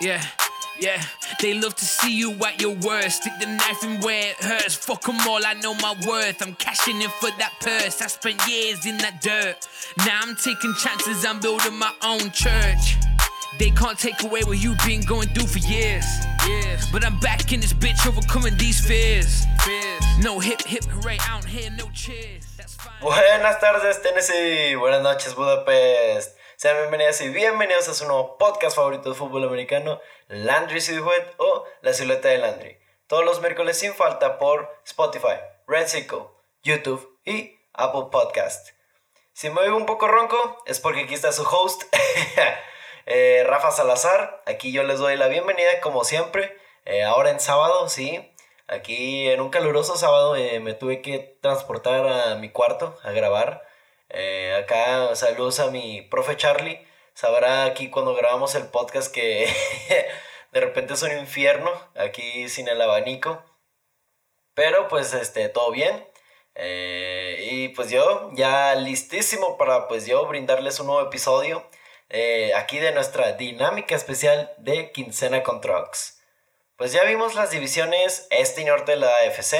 Yeah, yeah. They love to see you at your worst. Stick the knife in where it hurts. Fuck them all, I know my worth. I'm cashing in for that purse. I spent years in that dirt. Now I'm taking chances, I'm building my own church. They can't take away what you've been going through for years. Years. But I'm back in this bitch, overcoming these fears. fears. No hip hip hooray out here, no cheers. That's fine. Buenas tardes, Tennessee. Buenas noches, Budapest. Sean bienvenidas y bienvenidos a su nuevo podcast favorito de fútbol americano, Landry Silhouette o La Silueta de Landry. Todos los miércoles sin falta por Spotify, Red Circle, YouTube y Apple Podcast. Si me oigo un poco ronco, es porque aquí está su host, eh, Rafa Salazar. Aquí yo les doy la bienvenida, como siempre. eh, ahora en sábado, sí. Aquí en un caluroso sábado eh, me tuve que transportar a mi cuarto a grabar. Eh, acá saludos a mi profe Charlie. Sabrá aquí cuando grabamos el podcast que de repente es un infierno aquí sin el abanico. Pero pues este, todo bien. Eh, y pues yo ya listísimo para pues yo brindarles un nuevo episodio eh, aquí de nuestra dinámica especial de Quincena con Trucks. Pues ya vimos las divisiones este y norte de la AFC.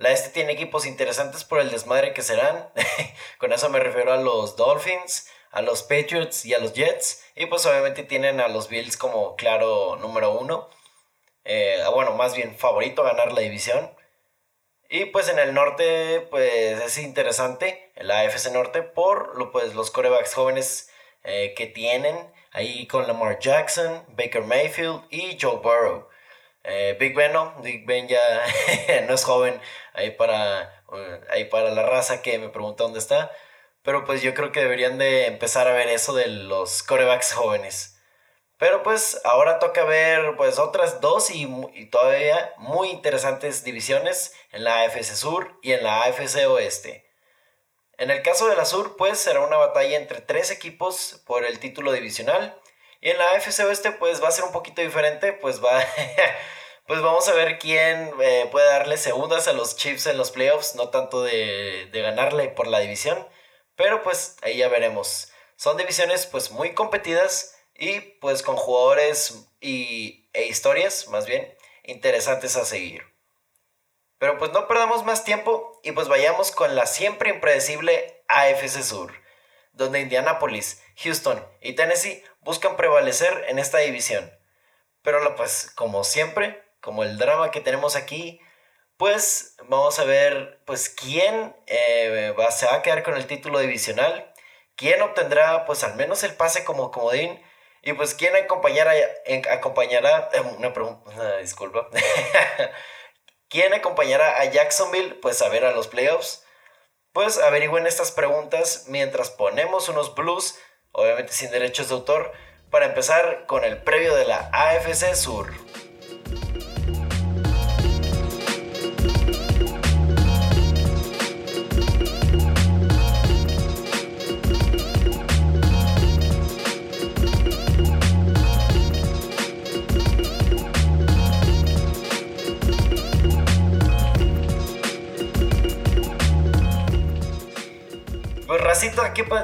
La este tiene equipos interesantes por el desmadre que serán. Con eso me refiero a los Dolphins, a los Patriots y a los Jets. Y pues obviamente tienen a los Bills como claro número uno. Eh, bueno, más bien favorito a ganar la división. Y pues en el norte, pues es interesante, el AFC Norte, por pues, los corebacks jóvenes eh, que tienen, ahí con Lamar Jackson, Baker Mayfield y Joe Burrow. Eh, Big Ben no, Big Ben ya no es joven, ahí para, eh, ahí para la raza que me pregunta dónde está. Pero pues yo creo que deberían de empezar a ver eso de los corebacks jóvenes. Pero pues ahora toca ver pues otras dos y, y todavía muy interesantes divisiones en la AFC Sur y en la AFC Oeste. En el caso de la Sur pues será una batalla entre tres equipos por el título divisional. Y en la AFC Oeste pues va a ser un poquito diferente, pues va... Pues vamos a ver quién eh, puede darle segundas a los Chiefs en los playoffs, no tanto de, de ganarle por la división, pero pues ahí ya veremos. Son divisiones pues muy competidas y pues con jugadores y, e historias más bien interesantes a seguir. Pero pues no perdamos más tiempo y pues vayamos con la siempre impredecible AFC Sur, donde Indianapolis, Houston y Tennessee buscan prevalecer en esta división. Pero pues como siempre, como el drama que tenemos aquí, pues vamos a ver pues quién eh, va, se va a quedar con el título divisional, quién obtendrá pues al menos el pase como comodín y pues quién acompañará, acompañará pregunta, una disculpa, quién acompañará a Jacksonville pues a ver a los playoffs. Pues averigüen estas preguntas mientras ponemos unos blues, obviamente sin derechos de autor, para empezar con el previo de la AFC Sur.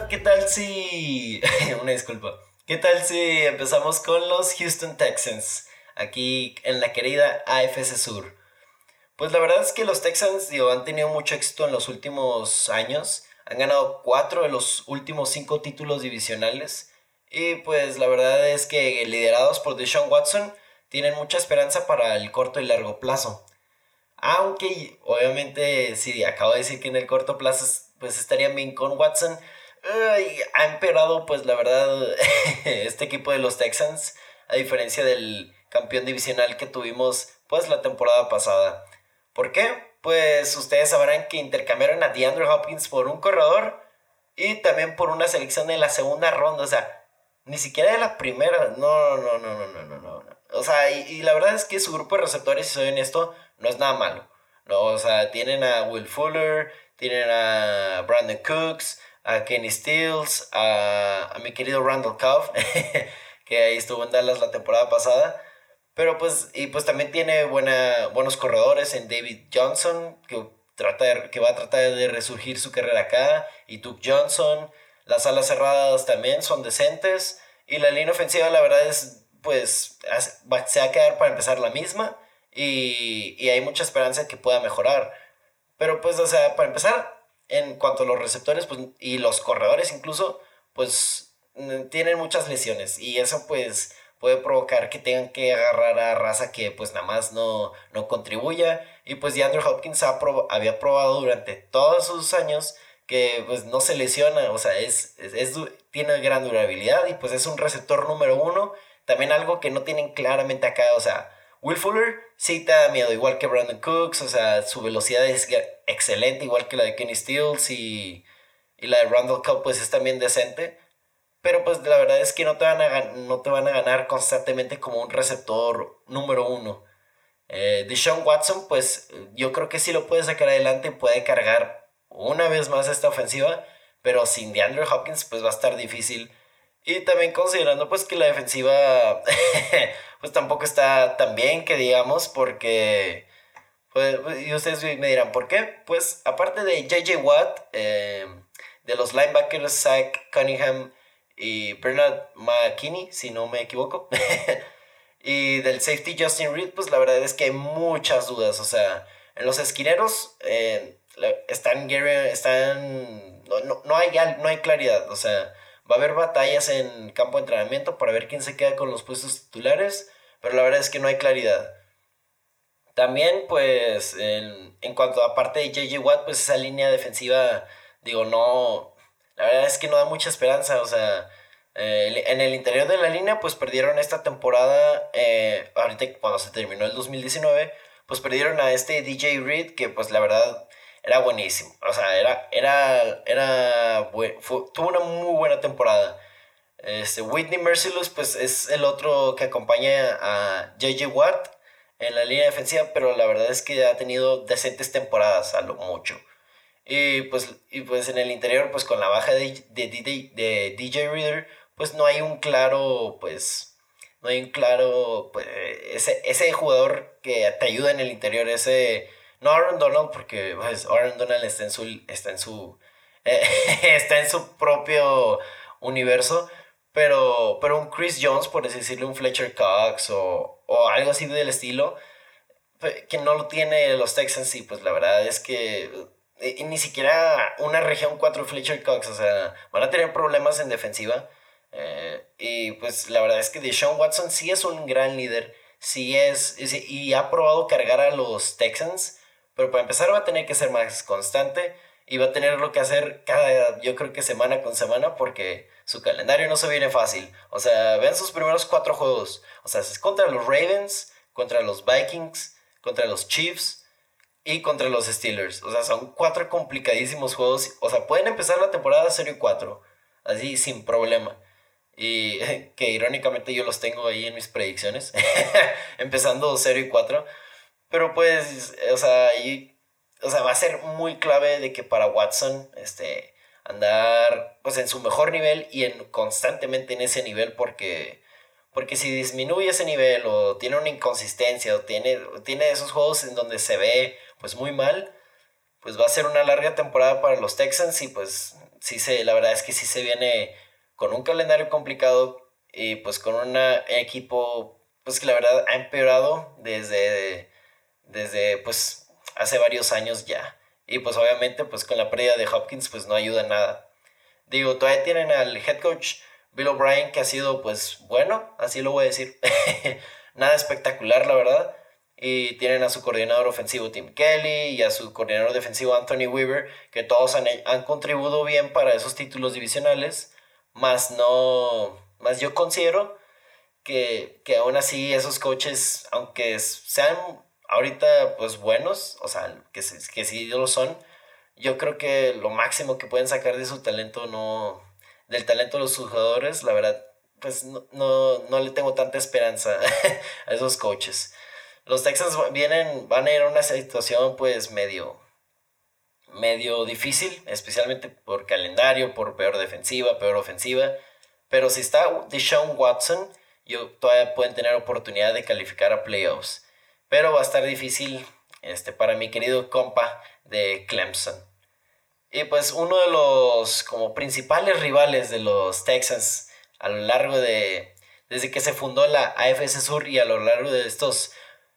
¿Qué, tal si... Una disculpa. ¿Qué tal si empezamos con los Houston Texans? Aquí en la querida AFC Sur. Pues la verdad es que los Texans digo, han tenido mucho éxito en los últimos años. Han ganado cuatro de los últimos cinco títulos divisionales. Y pues la verdad es que liderados por Deshaun Watson tienen mucha esperanza para el corto y largo plazo. Aunque obviamente si acabo de decir que en el corto plazo pues estarían bien con Watson. ha empeorado pues la verdad este equipo de los Texans. A diferencia del campeón divisional que tuvimos pues la temporada pasada. ¿Por qué? Pues ustedes sabrán que intercambiaron a DeAndre Hopkins por un corredor y también por una selección de la segunda ronda. O sea, ni siquiera de la primera. No, no, no, no, no, no, no. no. O sea, y, y la verdad es que su grupo de receptores, si soy honesto, no es nada malo. No, o sea, tienen a Will Fuller, tienen a Brandon Cooks, a Kenny Stills, a, mi querido Randall Cobb, que ahí estuvo en Dallas la temporada pasada. Pero pues, y pues también tiene buena, buenos corredores en David Johnson, que, trata que va a tratar de resurgir su carrera acá, y Duke Johnson. Las alas cerradas también son decentes. Y la línea ofensiva, la verdad, es pues se va a quedar para empezar la misma y, y hay mucha esperanza de que pueda mejorar. Pero pues, o sea, para empezar, en cuanto a los receptores pues, y los corredores incluso, pues tienen muchas lesiones y eso pues puede provocar que tengan que agarrar a raza que pues nada más no, no contribuya. Y pues DeAndre Hopkins ha había probado durante todos sus años que pues no se lesiona, o sea, es, es, tiene gran durabilidad y pues es un receptor número uno, también algo que no tienen claramente acá, o sea, Will Fuller sí te da miedo, igual que Brandon Cooks, o sea, su velocidad es excelente, igual que la de Kenny Stills y, y la de Randall Cobb pues es también decente, pero pues la verdad es que no te van a, no te van a ganar constantemente como un receptor número uno. Eh, Deshaun Watson, pues yo creo que sí lo puede sacar adelante puede cargar una vez más esta ofensiva, pero sin DeAndre Hopkins pues va a estar difícil. Y también considerando pues que la defensiva pues tampoco está tan bien que digamos porque... Pues, y ustedes me dirán, ¿por qué? Pues aparte de JJ Watt, eh, de los linebackers Zach Cunningham y Bernard McKinney, si no me equivoco, y del safety Justin Reed, pues la verdad es que hay muchas dudas. O sea, en los esquineros eh, están, están no, no, no, hay, no hay claridad. O sea, va a haber batallas en campo de entrenamiento para ver quién se queda con los puestos titulares, pero la verdad es que no hay claridad. También, pues, en, en cuanto a parte de JJ Watt, pues esa línea defensiva, digo, no, la verdad es que no da mucha esperanza, o sea, eh, en el interior de la línea, pues perdieron esta temporada, eh, ahorita cuando se terminó el 2019, pues perdieron a este DJ Reed, que pues la verdad era buenísimo. O sea, era, era, era, tuvo una muy buena temporada. Este, Whitney Merciless, pues es el otro que acompaña a JJ Watt en la línea defensiva, pero la verdad es que ha tenido decentes temporadas a lo mucho. Y pues, y pues en el interior, pues con la baja de, de, de, DJ Reader, pues no hay un claro, pues, no hay un claro, pues, ese, ese jugador que te ayuda en el interior, ese no Aaron Donald, porque pues, Aaron Donald está en su, está en su, está en su propio universo, pero, pero un Chris Jones, por decirlo, un Fletcher Cox o, o algo así del estilo, que no lo tiene los Texans y pues la verdad es que ni siquiera una región 4 Fletcher Cox, o sea, van a tener problemas en defensiva. Eh, y pues la verdad es que Deshaun Watson sí es un gran líder, sí es, y ha probado cargar a los Texans, pero para empezar va a tener que ser más constante y va a tener lo que hacer cada, yo creo que semana con semana, porque su calendario no se viene fácil. O sea, vean sus primeros cuatro juegos. O sea, es contra los Ravens, contra los Vikings, contra los Chiefs y contra los Steelers. O sea, son cuatro complicadísimos juegos. O sea, pueden empezar la temporada 0 y 4, así sin problema. Y que irónicamente yo los tengo ahí en mis predicciones, empezando 0 y 4. Pero pues, o sea, o sea, va a ser muy clave de que para Watson, este, andar pues en su mejor nivel y en constantemente en ese nivel porque porque si disminuye ese nivel o tiene una inconsistencia o tiene, tiene esos juegos en donde se ve pues muy mal, pues va a ser una larga temporada para los Texans y pues sí se, la verdad es que sí se viene con un calendario complicado y pues con un equipo pues que la verdad ha empeorado desde desde pues hace varios años ya. Y pues obviamente pues con la pérdida de Hopkins pues no ayuda nada. Digo, todavía tienen al head coach Bill O'Brien que ha sido pues bueno, así lo voy a decir. nada espectacular la verdad. Y tienen a su coordinador ofensivo Tim Kelly y a su coordinador defensivo Anthony Weaver, que todos han, han contribuido bien para esos títulos divisionales. Más no, más yo considero que, que aún así esos coaches, aunque sean ahorita pues buenos, o sea, que, que sí lo son, yo creo que lo máximo que pueden sacar de su talento no, del talento de los jugadores, la verdad, pues no, no, le tengo tanta esperanza a esos coaches. Los Texans vienen, van a ir a una situación pues medio, medio difícil, especialmente por calendario, por peor defensiva, peor ofensiva. Pero si está Deshaun Watson, yo, todavía pueden tener oportunidad de calificar a playoffs. Pero va a estar difícil este, para mi querido compa de Clemson. Y pues uno de los como principales rivales de los Texans a lo largo de, desde que se fundó la AFC Sur y a lo largo de estos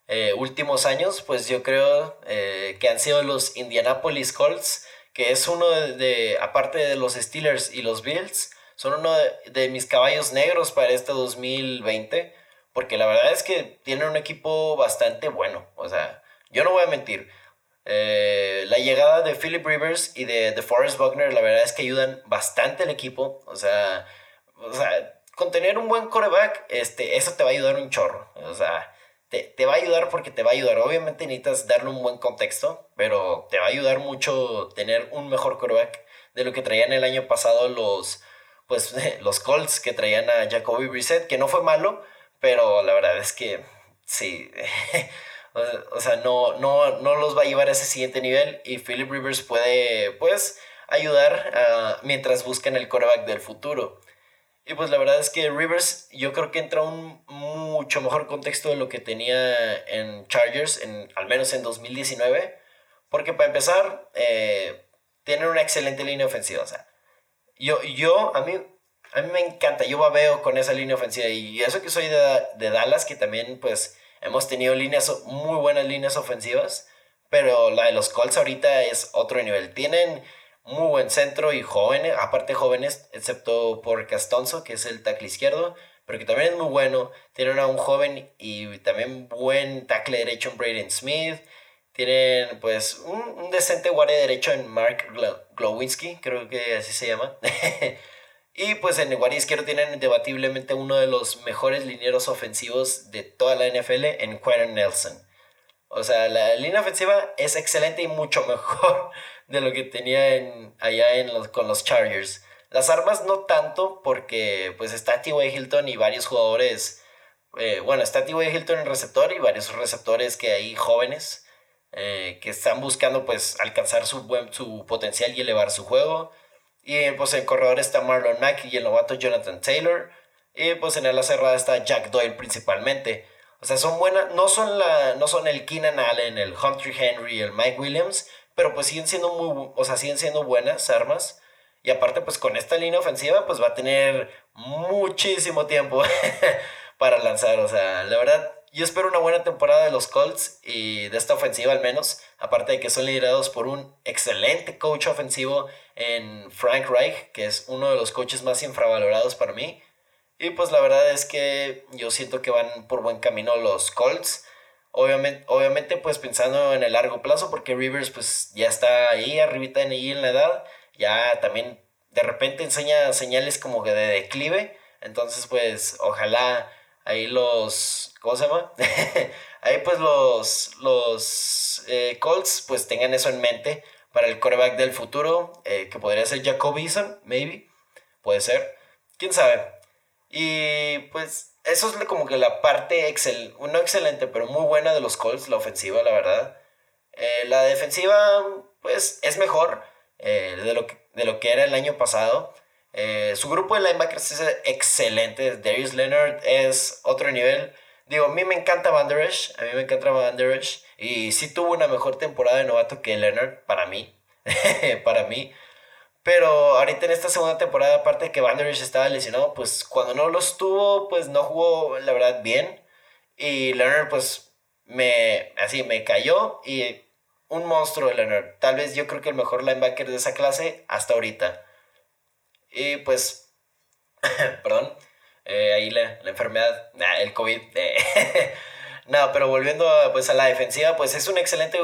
eh, últimos años, pues yo creo eh, que han sido los Indianapolis Colts, que es uno de, aparte de los Steelers y los Bills, son uno de, mis caballos negros para este 2020, porque la verdad es que tienen un equipo bastante bueno, o sea, yo no voy a mentir. Eh, la llegada de Philip Rivers y de, de Forrest Buckner, la verdad es que ayudan bastante al equipo. O sea, o sea, con tener un buen coreback, este, eso te va a ayudar un chorro. O sea, te, va a ayudar porque te va a ayudar. Obviamente necesitas darle un buen contexto, pero te va a ayudar mucho tener un mejor coreback de lo que traían el año pasado los, pues, los Colts que traían a Jacoby Brissett, que no fue malo, pero la verdad es que sí. o sea, no, no, no los va a llevar a ese siguiente nivel y Philip Rivers puede, pues, ayudar mientras buscan el coreback del futuro. Y pues la verdad es que Rivers yo creo que entra un mucho mejor contexto de lo que tenía en Chargers, en, al menos en 2019. Porque para empezar, eh, tienen una excelente línea ofensiva. O sea, yo, yo a, mí, a mí me encanta, yo babeo con esa línea ofensiva. Y eso que soy de, de Dallas, que también pues hemos tenido líneas, muy buenas líneas ofensivas. Pero la de los Colts ahorita es otro nivel. Tienen muy buen centro y jóvenes, aparte jóvenes, excepto por Castonzo, que es el tackle izquierdo, pero que también es muy bueno. Tienen a un joven y también buen tackle derecho en Braden Smith. Tienen pues un, decente guardia derecho en Mark Glowinski, creo que así se llama. y pues en el guardia izquierdo tienen debatiblemente uno de los mejores linieros ofensivos de toda la NFL en Quentin Nelson. O sea, la línea ofensiva es excelente y mucho mejor de lo que tenía en, allá en los, con los Chargers. Las armas no tanto porque pues está T.Y. Hilton y varios jugadores, eh, bueno, está T.Y. Hilton en receptor y varios receptores que hay jóvenes eh, que están buscando pues alcanzar su, su potencial y elevar su juego. Y pues en corredor está Marlon Mack y el novato Jonathan Taylor. Y pues en la cerrada está Jack Doyle principalmente. O sea, son buenas, no son, la, no son el Keenan Allen, el Hunter Henry, el Mike Williams, pero pues siguen siendo muy, o sea, siguen siendo buenas armas. Y aparte, pues con esta línea ofensiva, pues va a tener muchísimo tiempo para lanzar. O sea, la verdad, yo espero una buena temporada de los Colts y de esta ofensiva al menos. Aparte de que son liderados por un excelente coach ofensivo en Frank Reich, que es uno de los coaches más infravalorados para mí. Y pues la verdad es que yo siento que van por buen camino los Colts. Obviamente, obviamente, pues pensando en el largo plazo, porque Rivers pues ya está ahí, arribita en ahí en la edad, ya también de repente enseña señales como que de declive, entonces pues ojalá ahí los, ¿cómo se llama? ahí pues los, los eh, Colts pues tengan eso en mente para el coreback del futuro, eh, que podría ser Jacob Eason, maybe, puede ser, quién sabe. Y pues eso es como que la parte excel, no excelente, pero muy buena de los Colts, la ofensiva, la verdad. Eh, la defensiva, pues, es mejor de, lo que, de lo que era el año pasado. Su grupo de linebackers es excelente. Darius Leonard es otro nivel. Digo, a mí me encanta Van Der Esch, a mí me encanta Van Der Esch, y sí tuvo una mejor temporada de novato que Leonard, para mí. para mí. Pero ahorita en esta segunda temporada, aparte de que Van estaba lesionado, pues cuando no los tuvo, pues no jugó, la verdad, bien. Y Leonard, pues, me, así, me cayó y un monstruo de Leonard. Tal vez yo creo que el mejor linebacker de esa clase hasta ahorita. Y pues, perdón, eh, ahí la, la enfermedad, el COVID. Eh. no, pero volviendo a, pues, a la defensiva, pues es un excelente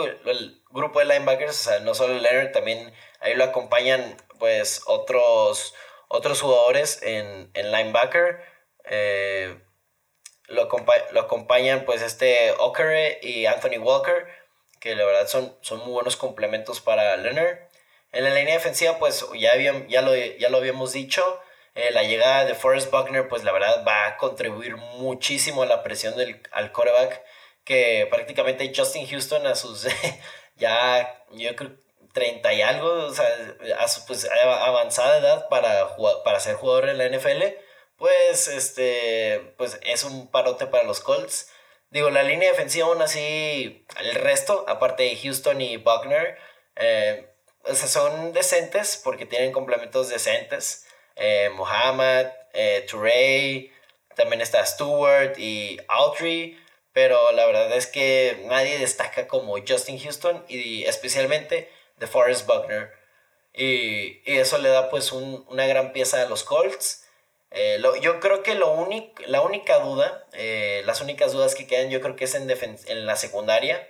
grupo de linebackers. O sea, no solo Leonard, también ahí lo acompañan pues otros, otros jugadores en, en linebacker. Eh, lo, lo, acompañan pues este Okere y Anthony Walker, que la verdad son, son muy buenos complementos para Leonard. En la línea defensiva pues ya, ya, lo, ya lo habíamos dicho, eh, la llegada de Forrest Buckner pues la verdad va a contribuir muchísimo a la presión del, al quarterback, que prácticamente Justin Houston a sus ya yo creo 30 y algo, o sea, a su pues, avanzada edad para, para ser jugador en la NFL, pues, este, pues es un parote para los Colts. Digo, la línea defensiva aún así, el resto, aparte de Houston y Buckner, eh, o sea, son decentes porque tienen complementos decentes. Eh, Muhammad, eh, también está Stewart y Autry, pero la verdad es que nadie destaca como Justin Houston y especialmente de Forrest Buckner. Y, eso le da pues una gran pieza a los Colts. Eh, yo creo que lo la única duda, eh, las únicas dudas que quedan yo creo que es en, en la secundaria.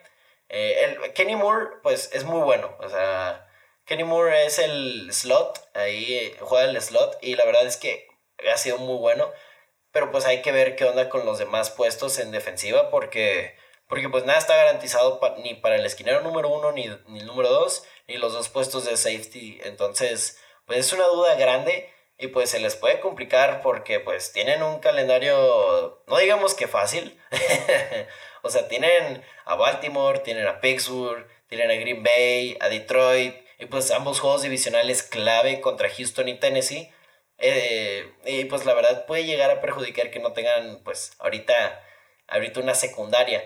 Eh, el, Kenny Moore pues es muy bueno, o sea, Kenny Moore es el slot, ahí juega el slot y la verdad es que ha sido muy bueno, pero pues hay que ver qué onda con los demás puestos en defensiva porque, porque pues nada está garantizado ni para el esquinero número uno ni, ni el número dos ni los dos puestos de safety. Entonces, pues es una duda grande y pues se les puede complicar porque pues tienen un calendario, no digamos que fácil. o sea, tienen a Baltimore, tienen a Pittsburgh, tienen a Green Bay, a Detroit. Y pues ambos juegos divisionales clave contra Houston y Tennessee. Eh, y pues la verdad puede llegar a perjudicar que no tengan pues ahorita, ahorita una secundaria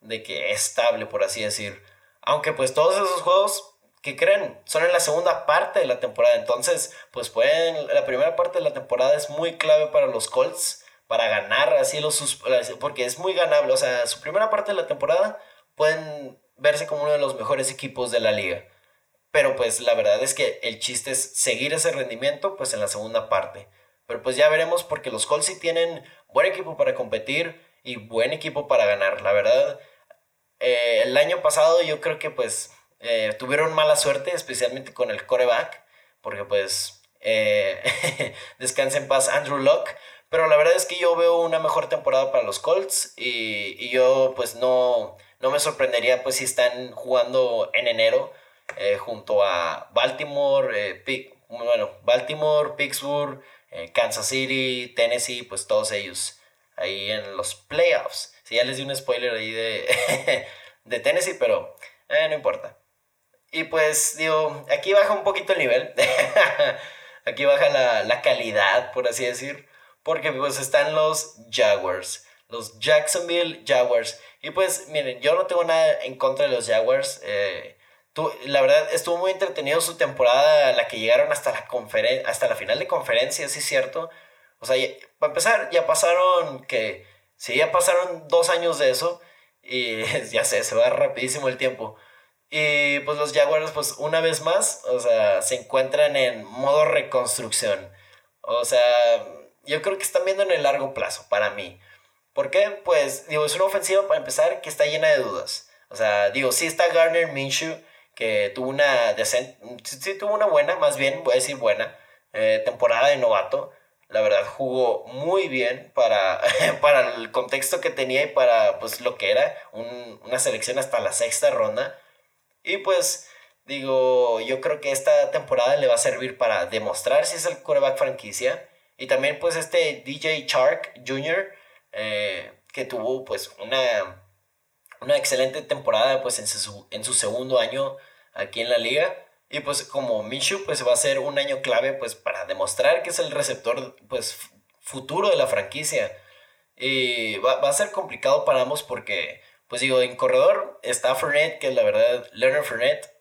de que es estable por así decir. Aunque pues todos esos juegos ¿qué creen? Son en la segunda parte de la temporada. Entonces, pues pueden. La primera parte de la temporada es muy clave para los Colts. Para ganar así los. Porque es muy ganable. O sea, su primera parte de la temporada pueden verse como uno de los mejores equipos de la liga. Pero pues la verdad es que el chiste es seguir ese rendimiento pues en la segunda parte. Pero pues ya veremos porque los Colts sí tienen buen equipo para competir y buen equipo para ganar. La verdad, eh, el año pasado yo creo que pues eh, tuvieron mala suerte, especialmente con el coreback, porque pues eh, descansa en paz Andrew Locke. Pero la verdad es que yo veo una mejor temporada para los Colts y, y yo pues no, no me sorprendería pues si están jugando en enero eh, junto a Baltimore, bueno, Baltimore, Pittsburgh, Kansas City, Tennessee, pues todos ellos ahí en los playoffs. Si ya les di un spoiler ahí de, de Tennessee, pero no importa. Y pues, digo, aquí baja un poquito el nivel. aquí baja la, calidad, por así decir. Porque pues están los Jaguars. Los Jacksonville Jaguars. Y pues, miren, yo no tengo nada en contra de los Jaguars. Eh, la verdad, estuvo muy entretenido su temporada, la que llegaron hasta la, hasta la final de conferencia, sí es cierto. O sea, para empezar, ya pasaron que... Sí, ya pasaron dos años de eso. Y ya sé, se va rapidísimo el tiempo. Y pues los Jaguars, pues una vez más, o sea, se encuentran en modo reconstrucción. O sea, yo creo que están viendo en el largo plazo, para mí. ¿Por qué? Pues, digo, es una ofensiva para empezar que está llena de dudas. O sea, digo, sí está Garner Minshew, que tuvo una decente, sí, tuvo una buena, más bien, voy a decir buena, eh, temporada de novato. La verdad, jugó muy bien para, para el contexto que tenía y para pues, lo que era una selección hasta la sexta ronda. Y pues digo, yo creo que esta temporada le va a servir para demostrar si es el coreback franquicia. Y también pues este DJ Chark Jr. Eh, que tuvo pues una, una excelente temporada pues en su, en su segundo año aquí en la liga. Y pues como Minshew pues va a ser un año clave pues para demostrar que es el receptor pues futuro de la franquicia. Y va, va a ser complicado para ambos porque pues digo, en corredor está Fernet, que es la verdad, Leonard Fernet,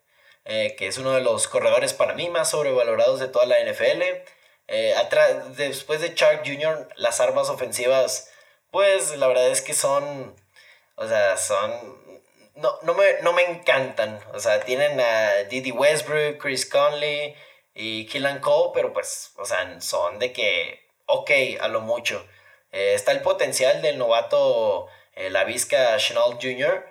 eh, que es uno de los corredores para mí más sobrevalorados de toda la NFL. Eh, atrás, después de Chuck Jr., las armas ofensivas, pues la verdad es que son, o sea, son, no, no, me, no me encantan. O sea, tienen a Didi Westbrook, Chris Conley y Killan Cole, pero pues, o sea, son de que, ok, a lo mucho. Eh, está el potencial del novato eh, la Vizca Chenault Jr.,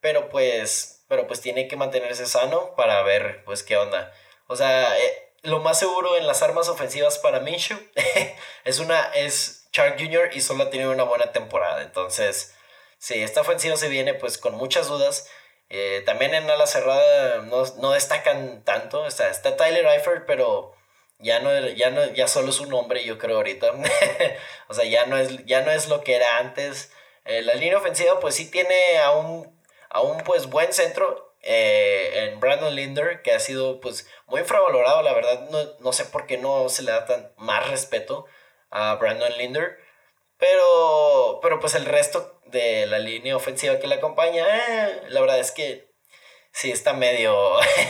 pero pues, pero pues tiene que mantenerse sano para ver pues qué onda. O sea, eh, lo más seguro en las armas ofensivas para Minshew es una es Chark Jr. y solo ha tenido una buena temporada. Entonces, sí, esta ofensiva se viene pues con muchas dudas. Eh, también en ala cerrada no, no destacan tanto. O está Tyler Eifert, pero ya no, ya no, ya solo es un nombre, yo creo, ahorita. o sea, ya no, es, ya no es lo que era antes. Eh, la línea ofensiva pues sí tiene a un, a un pues buen centro eh, en Brandon Linder que ha sido pues muy infravalorado, la verdad no, no, sé por qué no se le da tan más respeto a Brandon Linder, pero, pero pues el resto de la línea ofensiva que le acompaña, eh, la verdad es que sí está medio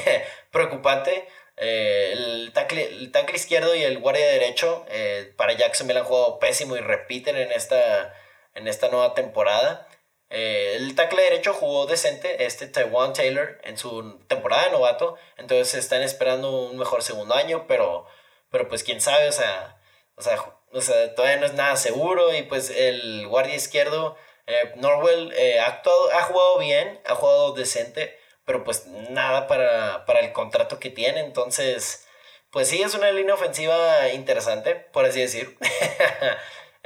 preocupante. Eh, el, tackle, el tackle izquierdo y el guardia derecho eh, para Jacksonville han jugado pésimo y repiten en esta, en esta nueva temporada. Eh, el tackle derecho jugó decente, este Taiwan Taylor, en su temporada de novato. Entonces están esperando un mejor segundo año, pero, pero pues quién sabe, o sea, o sea, o sea, todavía no es nada seguro. Y pues el guardia izquierdo, eh, Norwell, eh, ha, actuado, ha jugado bien, ha jugado decente, pero pues nada para, para el contrato que tiene. Entonces, pues sí, es una línea ofensiva interesante, por así decir.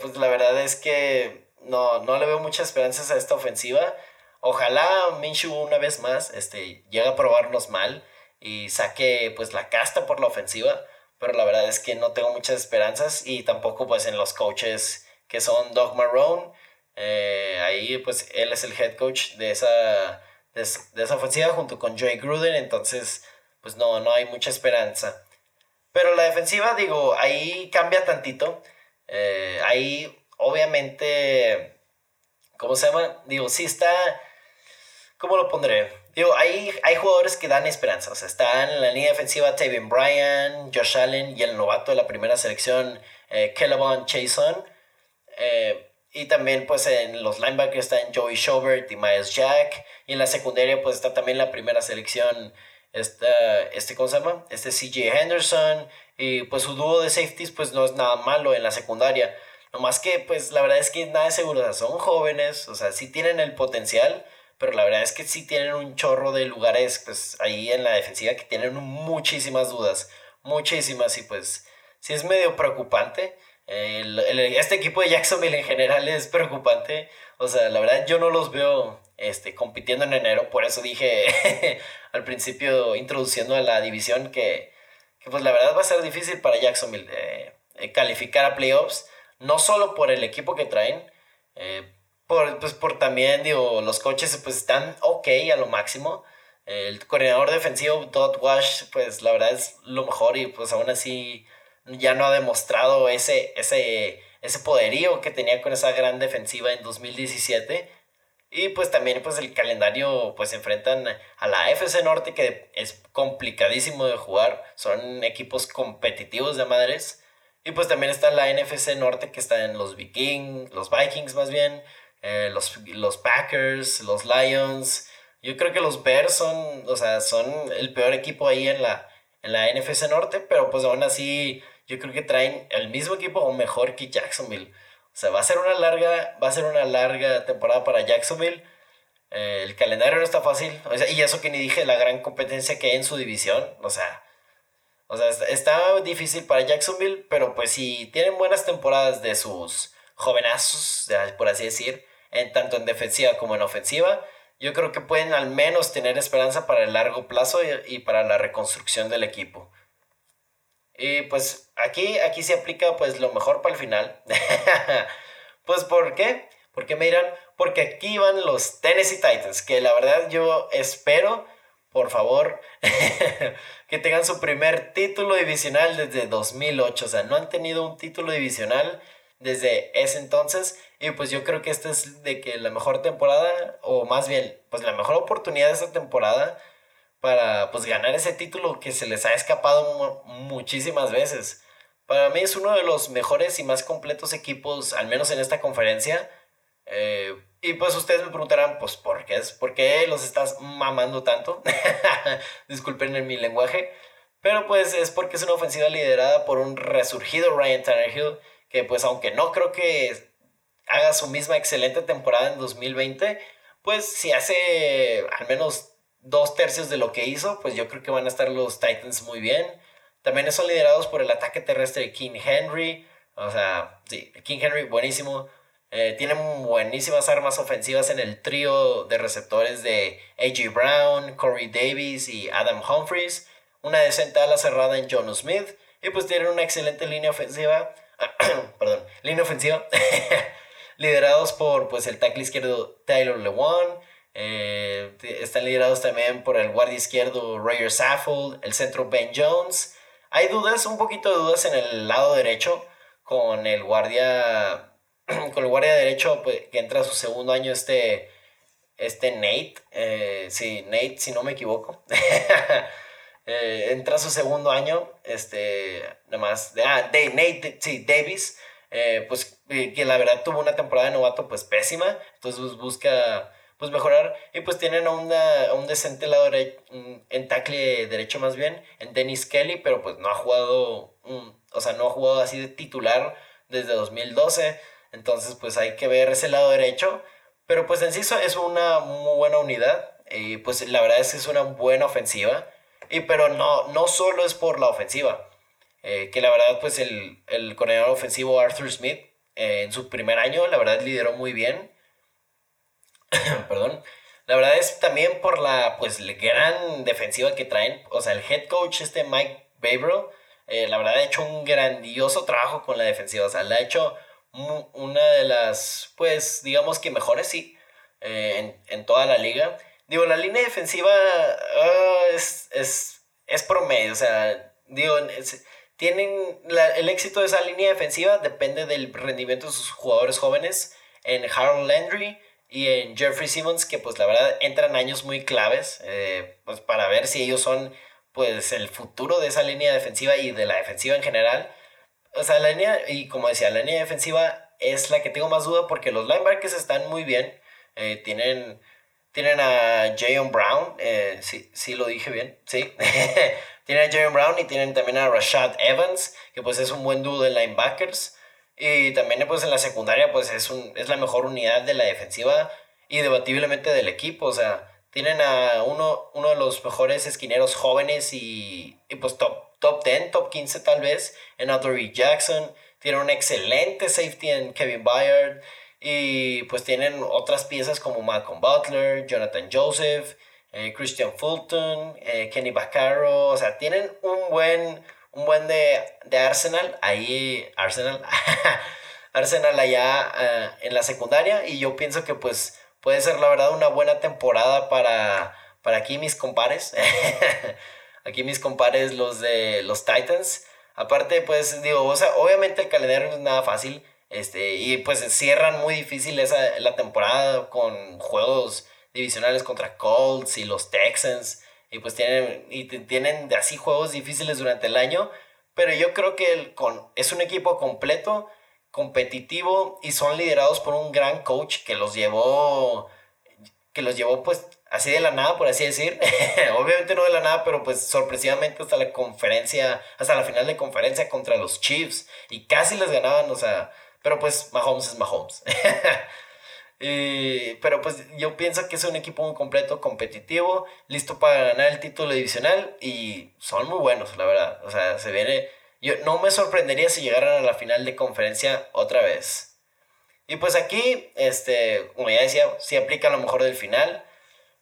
pues la verdad es que no, no le veo muchas esperanzas a esta ofensiva. Ojalá Minshew una vez más este, llegue a probarnos mal y saque pues la casta por la ofensiva, pero la verdad es que no tengo muchas esperanzas y tampoco pues en los coaches que son Doug Marrone, eh, ahí pues él es el head coach de esa, de, esa ofensiva junto con Joey Gruden, entonces pues no, no hay mucha esperanza. Pero la defensiva, digo, ahí cambia tantito. Eh, ahí obviamente, ¿cómo se llama? Digo, sí está, ¿cómo lo pondré? Digo, hay, hay jugadores que dan esperanza. O sea, están en la línea defensiva Tavian Bryan, Josh Allen y el novato de la primera selección, eh, Kellabon Chason. Eh, y también, pues, en los linebackers están Joey Schobert y Miles Jack. Y en la secundaria, pues, está también la primera selección, está, este, ¿cómo se llama? Este CJ Henderson. Y, pues, su dúo de safeties, pues, no es nada malo en la secundaria. No más que, pues la verdad es que nada de seguro. son jóvenes, o sea, sí tienen el potencial, pero la verdad es que sí tienen un chorro de lugares, pues ahí en la defensiva que tienen muchísimas dudas, muchísimas, y pues sí es medio preocupante. Este equipo de Jacksonville en general es preocupante. O sea, la verdad yo no los veo este, compitiendo en enero. Por eso dije al principio, introduciendo a la división, que, pues la verdad va a ser difícil para Jacksonville eh, eh, calificar a playoffs no solo por el equipo que traen, eh, por, pues por también, digo, los coches pues están ok a lo máximo. El coordinador defensivo, Todd Wash, pues la verdad es lo mejor y pues aún así ya no ha demostrado ese, ese, ese poderío que tenía con esa gran defensiva en 2017. Y pues también pues el calendario pues enfrentan a la FC Norte que es complicadísimo de jugar. Son equipos competitivos de madres. Y pues también está la NFC Norte que está en los Vikings, los Vikings más bien, eh, los, los Packers, los Lions. Yo creo que los Bears son, o sea, son el peor equipo ahí en la, en la NFC Norte, pero pues aún así yo creo que traen el mismo equipo o mejor que Jacksonville. O sea, va a ser una larga, va a ser una larga temporada para Jacksonville. Eh, el calendario no está fácil. O sea, y eso que ni dije, la gran competencia que hay en su división. O sea, o sea, está difícil para Jacksonville, pero pues si tienen buenas temporadas de sus jovenazos, por así decir, en tanto en defensiva como en ofensiva, yo creo que pueden al menos tener esperanza para el largo plazo y, para la reconstrucción del equipo. Y pues aquí, aquí se aplica pues lo mejor para el final. pues ¿por qué? Porque me dirán, porque aquí van los Tennessee Titans, que la verdad yo espero por favor, que tengan su primer título divisional desde 2008. O sea, no han tenido un título divisional desde ese entonces. Y pues yo creo que esta es de que la mejor temporada, o más bien, pues la mejor oportunidad de esta temporada para pues ganar ese título que se les ha escapado muchísimas veces. Para mí es uno de los mejores y más completos equipos, al menos en esta conferencia. Eh, y pues ustedes me preguntarán, pues, ¿por qué, es, ¿por qué los estás mamando tanto? Disculpen en mi lenguaje. Pero pues es porque es una ofensiva liderada por un resurgido Ryan Tannehill, que pues aunque no creo que haga su misma excelente temporada en 2020, pues si hace al menos dos tercios de lo que hizo, pues yo creo que van a estar los Titans muy bien. También son liderados por el ataque terrestre de King Henry. O sea, sí, King Henry buenísimo. Eh, tienen buenísimas armas ofensivas en el trío de receptores de A.J. Brown, Corey Davis y Adam Humphries. Una decente ala cerrada en John Smith. Y pues tienen una excelente línea ofensiva. perdón, línea ofensiva. liderados por pues el tackle izquierdo Taylor Lewan. Eh, están liderados también por el guardia izquierdo Roger Saffold, el centro Ben Jones. Hay dudas, un poquito de dudas en el lado derecho con el guardia con el guardia derecho pues, que entra a su segundo año este, este Nate, eh, sí, Nate, si no me equivoco. eh, entra su segundo año, este, nada más, ah, de, Nate, sí, Davis, pues que la verdad tuvo una temporada de novato pues pésima, entonces busca pues mejorar y pues tienen a, una, un decente lado en tackle derecho más bien, en Dennis Kelly, pero pues no ha jugado, o sea, no ha jugado así de titular desde 2012, entonces pues hay que ver ese lado derecho, pero pues en sí es una muy buena unidad, y pues la verdad es que es una buena ofensiva, y pero no, no solo es por la ofensiva, eh, que la verdad pues el, el coordinador ofensivo Arthur Smith eh, en su primer año la verdad lideró muy bien, perdón, la verdad es también por la pues gran defensiva que traen. O sea, el head coach, este Mike Babro, eh, la verdad ha hecho un grandioso trabajo con la defensiva. O sea, le ha hecho una de las, pues, digamos que mejores, sí, eh, en, en, toda la liga. Digo, la línea defensiva ah, es, es, es, promedio. O sea, digo, tienen el éxito de esa línea defensiva depende del rendimiento de sus jugadores jóvenes en Harold Landry y en Jeffrey Simmons, que pues la verdad entran años muy claves, eh, pues para ver si ellos son pues el futuro de esa línea defensiva y de la defensiva en general. O sea, la línea, y como decía, la línea defensiva es la que tengo más duda porque los linebackers están muy bien. Eh, tienen, tienen a Jayon Brown, eh, sí, sí lo dije bien, sí. tienen a Jayon Brown y tienen también a Rashad Evans, que pues es un buen dúo de linebackers. Y también pues en la secundaria pues es, un, es la mejor unidad de la defensiva y debatiblemente del equipo. O sea, tienen a uno, uno de los mejores esquineros jóvenes y, y pues top, top 10, top 15 tal vez en Audrey Jackson. Tienen un excelente safety en Kevin Byard. Y pues tienen otras piezas como Malcolm Butler, Jonathan Joseph, eh, Christian Fulton, eh, Kenny Vaccaro. O sea, tienen un buen un buen de, Arsenal, ahí Arsenal, Arsenal allá eh, en la secundaria y yo pienso que pues puede ser la verdad una buena temporada para, para aquí mis compares, aquí mis compares los de los Titans, aparte pues digo, o sea, obviamente el calendario no es nada fácil, este, y pues cierran muy difícil esa, la temporada con juegos divisionales contra Colts y los Texans. Y pues tienen, y tienen así juegos difíciles durante el año. Pero yo creo que el, con, es un equipo completo, competitivo y son liderados por un gran coach que los llevó, que los llevó pues así de la nada, por así decir. Obviamente no de la nada, pero pues sorpresivamente hasta la conferencia, hasta la final de conferencia contra los Chiefs. Y casi les ganaban, o sea, pero pues Mahomes es Mahomes. pero pues yo pienso que es un equipo muy completo, competitivo, listo para ganar el título divisional y son muy buenos, la verdad. O sea, se viene... Yo no me sorprendería si llegaran a la final de conferencia otra vez. Y pues aquí, este, como ya decía, sí aplica lo mejor del final.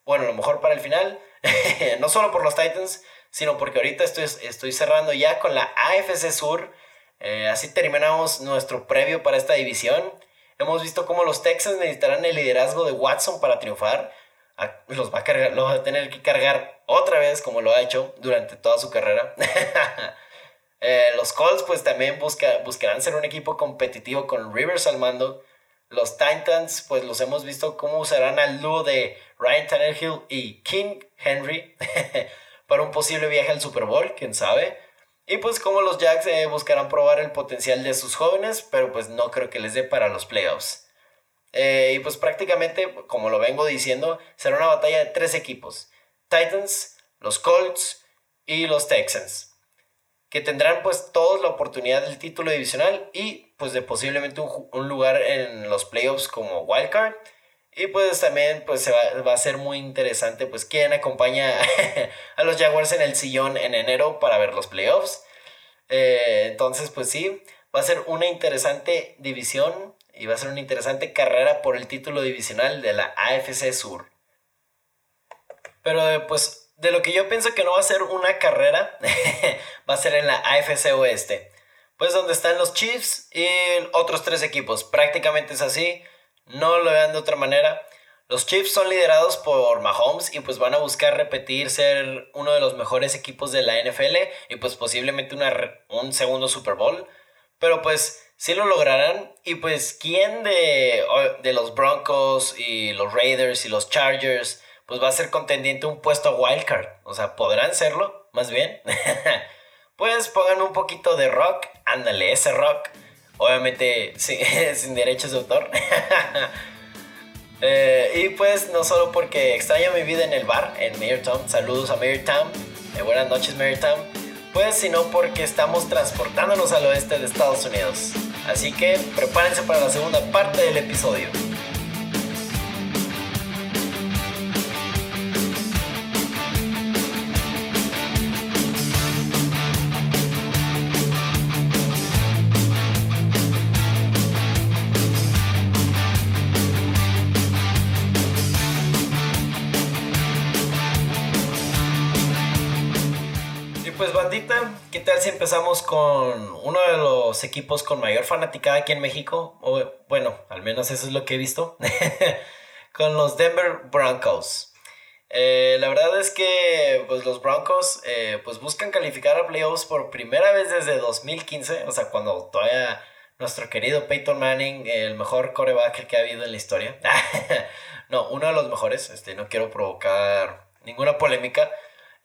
Bueno, lo mejor para el final. no solo por los Titans, sino porque ahorita estoy, estoy cerrando ya con la AFC Sur. Eh, así terminamos nuestro previo para esta división. Hemos visto cómo los Texans necesitarán el liderazgo de Watson para triunfar. Los va a, tener que cargar otra vez como lo ha hecho durante toda su carrera. Eh, los Colts pues también busca, buscarán ser un equipo competitivo con Rivers al mando. Los Titans pues los hemos visto cómo usarán al dúo de Ryan Tannehill y King Henry para un posible viaje al Super Bowl, quién sabe. Y pues como los Jacks eh, buscarán probar el potencial de sus jóvenes, pero pues no creo que les dé para los playoffs. Eh, y pues prácticamente, como lo vengo diciendo, será una batalla de tres equipos. Titans, los Colts y los Texans. Que tendrán pues todos la oportunidad del título divisional y pues de posiblemente un, lugar en los playoffs como wildcard. Y pues también pues se va, va, a ser muy interesante pues quién acompaña a los Jaguars en el sillón en enero para ver los playoffs. Eh, entonces pues sí, va a ser una interesante división y va a ser una interesante carrera por el título divisional de la AFC Sur. Pero pues de lo que yo pienso que no va a ser una carrera, va a ser en la AFC Oeste. Pues donde están los Chiefs y otros tres equipos. Prácticamente es así no lo vean de otra manera. Los Chiefs son liderados por Mahomes y pues van a buscar repetir ser uno de los mejores equipos de la NFL y pues posiblemente un segundo Super Bowl. Pero pues sí lo lograrán y pues quién de, de los Broncos y los Raiders y los Chargers pues va a ser contendiente un puesto wildcard. O sea, ¿podrán serlo? más bien, pues pónganme un poquito de rock, ándale, ese rock, obviamente sin, derechos de autor. Eh, y pues no solo porque extraño mi vida en el bar, en Mayortown, saludos a Mayortown, eh, buenas noches Mayortown, pues sino porque estamos transportándonos al oeste de Estados Unidos. Así que prepárense para la segunda parte del episodio. Empezamos con uno de los equipos con mayor fanaticada aquí en México? O, bueno, al menos eso es lo que he visto. con los Denver Broncos. Eh, la verdad es que pues, los Broncos eh, pues, buscan calificar a playoffs por primera vez desde 2015, o sea, cuando todavía nuestro querido Peyton Manning, el mejor coreback que ha habido en la historia. no, uno de los mejores, este, no quiero provocar ninguna polémica,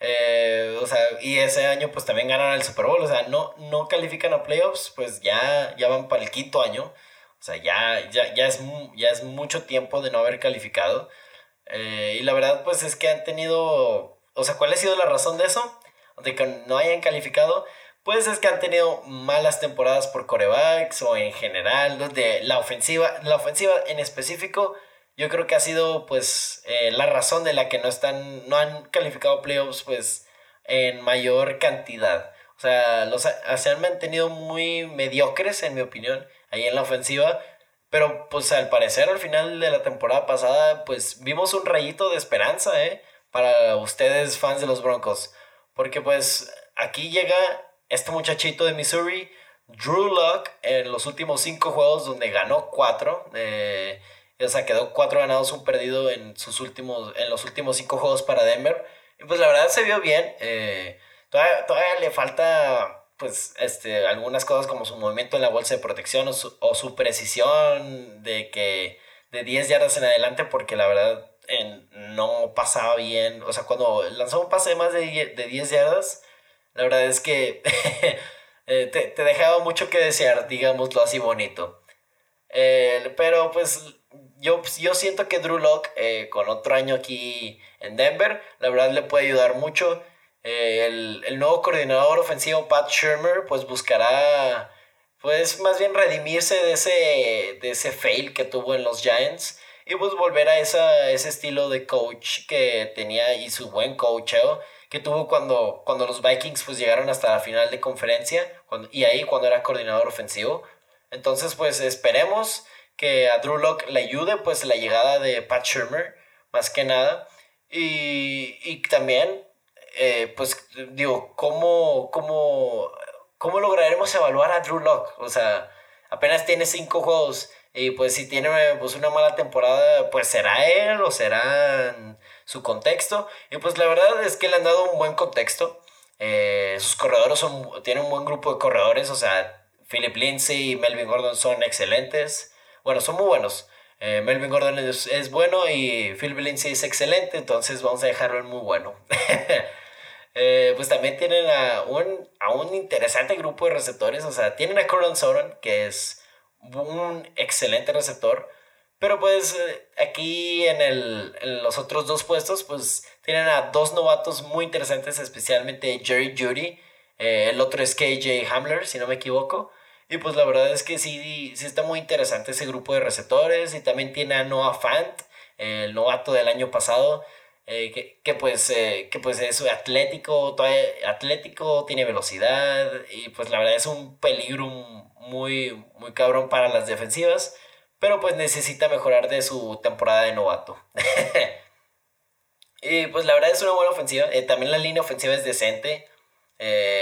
eh, o sea, y ese año pues también ganaron el Super Bowl. O sea, no, no califican a playoffs, pues ya, ya van para el quinto año. O sea, ya, ya, ya, es, ya es mucho tiempo de no haber calificado. Eh, y la verdad pues es que han tenido... O sea, ¿cuál ha sido la razón de eso? De que no hayan calificado. Pues es que han tenido malas temporadas por corebacks o en general, de la ofensiva, la ofensiva en específico yo creo que ha sido pues eh, la razón de la que no están no han calificado playoffs pues en mayor cantidad. O sea los se han mantenido muy mediocres en mi opinión ahí en la ofensiva pero pues al parecer al final de la temporada pasada pues vimos un rayito de esperanza eh para ustedes fans de los Broncos. Porque pues aquí llega este muchachito de Missouri Drew Luck en los últimos cinco juegos donde ganó cuatro eh, o sea, quedó cuatro ganados, un perdido en, sus últimos, en los últimos cinco juegos para Denver. Y pues la verdad se vio bien. Eh, todavía, todavía, le falta pues este, algunas cosas como su movimiento en la bolsa de protección o su, o su precisión de que de 10 yardas en adelante porque la verdad no pasaba bien. O sea, cuando lanzó un pase de más de, de 10 yardas, la verdad es que eh, te, te, dejaba mucho que desear, digámoslo así bonito. Eh, pero pues yo, yo siento que Drew Locke, eh, con otro año aquí en Denver, la verdad le puede ayudar mucho. Eh, el, el, nuevo coordinador ofensivo, Pat Shermer, pues buscará, pues más bien redimirse de ese, de ese fail que tuvo en los Giants y pues volver a esa, ese estilo de coach que tenía y su buen coacheo que tuvo cuando, cuando los Vikings pues llegaron hasta la final de conferencia y ahí cuando era coordinador ofensivo. Entonces pues esperemos que a Drew Locke le ayude pues la llegada de Pat Shermer, más que nada. Y, y también, eh, pues digo, ¿cómo, cómo, ¿cómo lograremos evaluar a Drew Locke? O sea, apenas tiene cinco juegos y pues si tiene pues, una mala temporada, pues será él o será su contexto. Y pues la verdad es que le han dado un buen contexto. Eh, sus corredores son, tienen un buen grupo de corredores, o sea, Philip Lindsay y Melvin Gordon son excelentes. Bueno, son muy buenos. Eh, Melvin Gordon es, bueno y Phil Lindsay es excelente, entonces vamos a dejarlo en muy bueno. Eh, pues también tienen a un, a un interesante grupo de receptores, o sea, tienen a Coron Soren, que es un excelente receptor, pero pues eh, aquí en, el, en los otros dos puestos, pues tienen a dos novatos muy interesantes, especialmente Jerry Judy, el otro es KJ Hamler, si no me equivoco. Y pues la verdad es que sí, sí está muy interesante ese grupo de receptores. Y también tiene a Noah Fant, el novato del año pasado. Eh, que, que, pues, eh, que pues es atlético, atlético, tiene velocidad. Y pues la verdad es un peligro muy, muy cabrón para las defensivas. Pero pues necesita mejorar de su temporada de novato. y pues la verdad es una buena ofensiva. Eh, también la línea ofensiva es decente.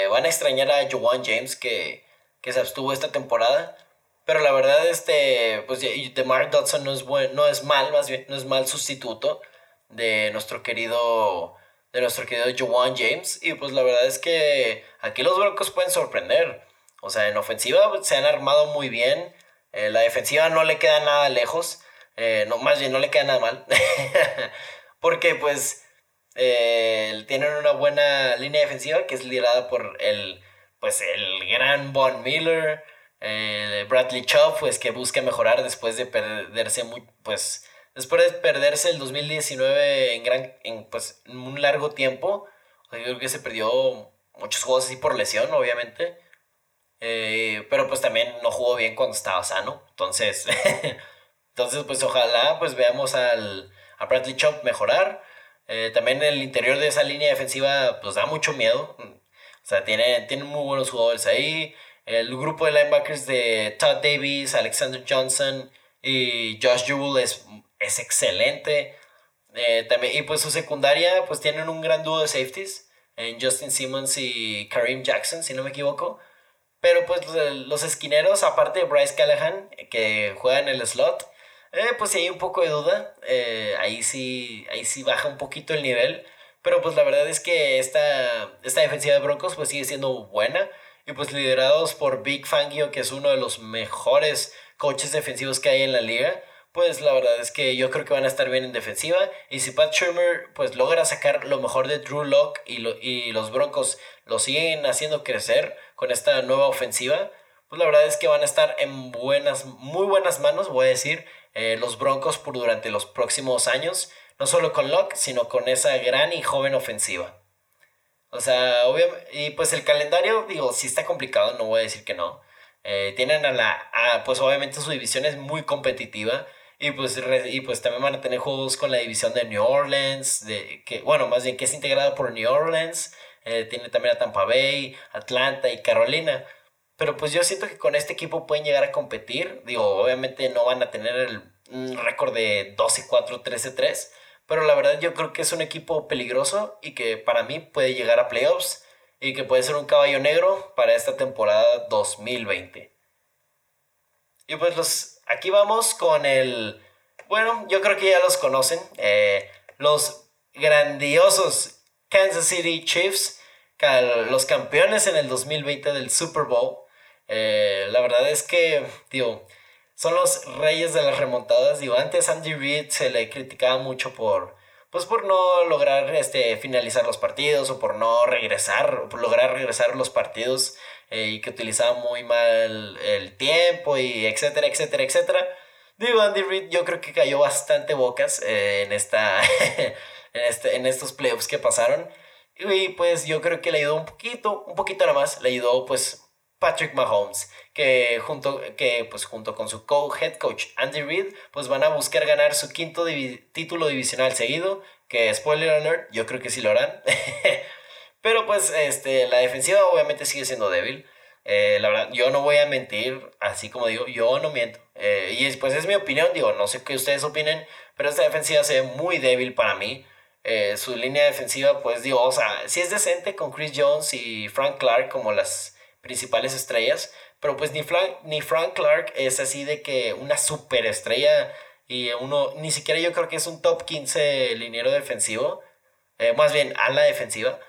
van a extrañar a Joan James que que se abstuvo esta temporada. Pero la verdad, este, pues Mark Dodson no es, no es mal, más bien, no es mal sustituto de nuestro querido, de nuestro querido Joan James. Y pues la verdad es que aquí los Broncos pueden sorprender. O sea, en ofensiva se han armado muy bien. Eh, la defensiva no le queda nada lejos. Eh, no, más bien no le queda nada mal. Porque pues Eh, tienen una buena línea defensiva que es liderada por el, pues, el gran Von Miller. Eh, Bradley Chubb, pues que busca mejorar después de perderse muy, pues, después de perderse el 2019 en gran, en, pues, en un largo tiempo. yo creo que se perdió muchos juegos así por lesión, obviamente. Eh, pero pues también no jugó bien cuando estaba sano. Entonces, entonces pues ojalá pues veamos al, a Bradley Chubb mejorar. Eh, también el interior de esa línea defensiva pues da mucho miedo. Sea, tiene, tiene muy buenos jugadores ahí. El grupo de linebackers de Todd Davis, Alexander Johnson y Josh Jewell es, es excelente. Eh, también, y pues su secundaria pues tienen un gran dúo de safeties en Justin Simmons y Kareem Jackson, si no me equivoco. Pero pues los esquineros, aparte de Bryce Callahan, que juega en el slot, eh, pues hay un poco de duda. Eh, ahí, sí, ahí sí baja un poquito el nivel. Pero pues la verdad es que esta, esta defensiva de Broncos pues sigue siendo buena. Y pues liderados por Big Fangio, que es uno de los mejores coaches defensivos que hay en la liga. Pues la verdad es que yo creo que van a estar bien en defensiva. Y si Pat Shermer pues logra sacar lo mejor de Drew Locke y, y los Broncos lo siguen haciendo crecer con esta nueva ofensiva, pues la verdad es que van a estar en buenas, muy buenas manos, voy a decir, eh, los Broncos por durante los próximos años, no solo con Locke, sino con esa gran y joven ofensiva. O sea, obviamente, y pues el calendario, digo, sí está complicado, no voy a decir que no. Eh, tienen a la, pues obviamente su división es muy competitiva y pues, y pues también van a tener juegos con la división de New Orleans, de, que, bueno, más bien que es integrada por New Orleans, eh, tiene también a Tampa Bay, Atlanta y Carolina. Pero pues yo siento que con este equipo pueden llegar a competir. Digo, obviamente no van a tener el récord de 12-4, 13-3. Pero la verdad yo creo que es un equipo peligroso y que para mí puede llegar a playoffs y que puede ser un caballo negro para esta temporada 2020. Y pues los, aquí vamos con el... Bueno, yo creo que ya los conocen. Eh, los grandiosos Kansas City Chiefs, los campeones en el 2020 del Super Bowl. Eh, la verdad es que, digo, son los reyes de las remontadas. Digo, antes Andy Reid se le criticaba mucho por, pues por no lograr este, finalizar los partidos o por no regresar, por lograr regresar los partidos eh, y que utilizaba muy mal el tiempo y etcétera, etcétera, etcétera. Digo, Andy Reid yo creo que cayó bastante bocas eh, en esta en, este, en estos playoffs que pasaron. Y pues yo creo que le ayudó un poquito, un poquito nada más, le ayudó pues Patrick Mahomes, que junto, que, pues, junto con su co-head coach Andy Reid, pues van a buscar ganar su quinto título divisional seguido, que spoiler alert, yo creo que sí lo harán. Pero pues este, la defensiva obviamente sigue siendo débil. Eh, la verdad, yo no voy a mentir, así como digo, yo no miento. Eh, y pues es mi opinión, digo, no sé qué ustedes opinen, pero esta defensiva se ve muy débil para mí. Eh, su línea defensiva, pues digo, o sea, sí es decente con Chris Jones y Frank Clark como las principales estrellas, pero pues ni Frank, ni Frank Clark es así de que una superestrella y uno, ni siquiera yo creo que es un top 15 liniero defensivo, eh, más bien a la defensiva.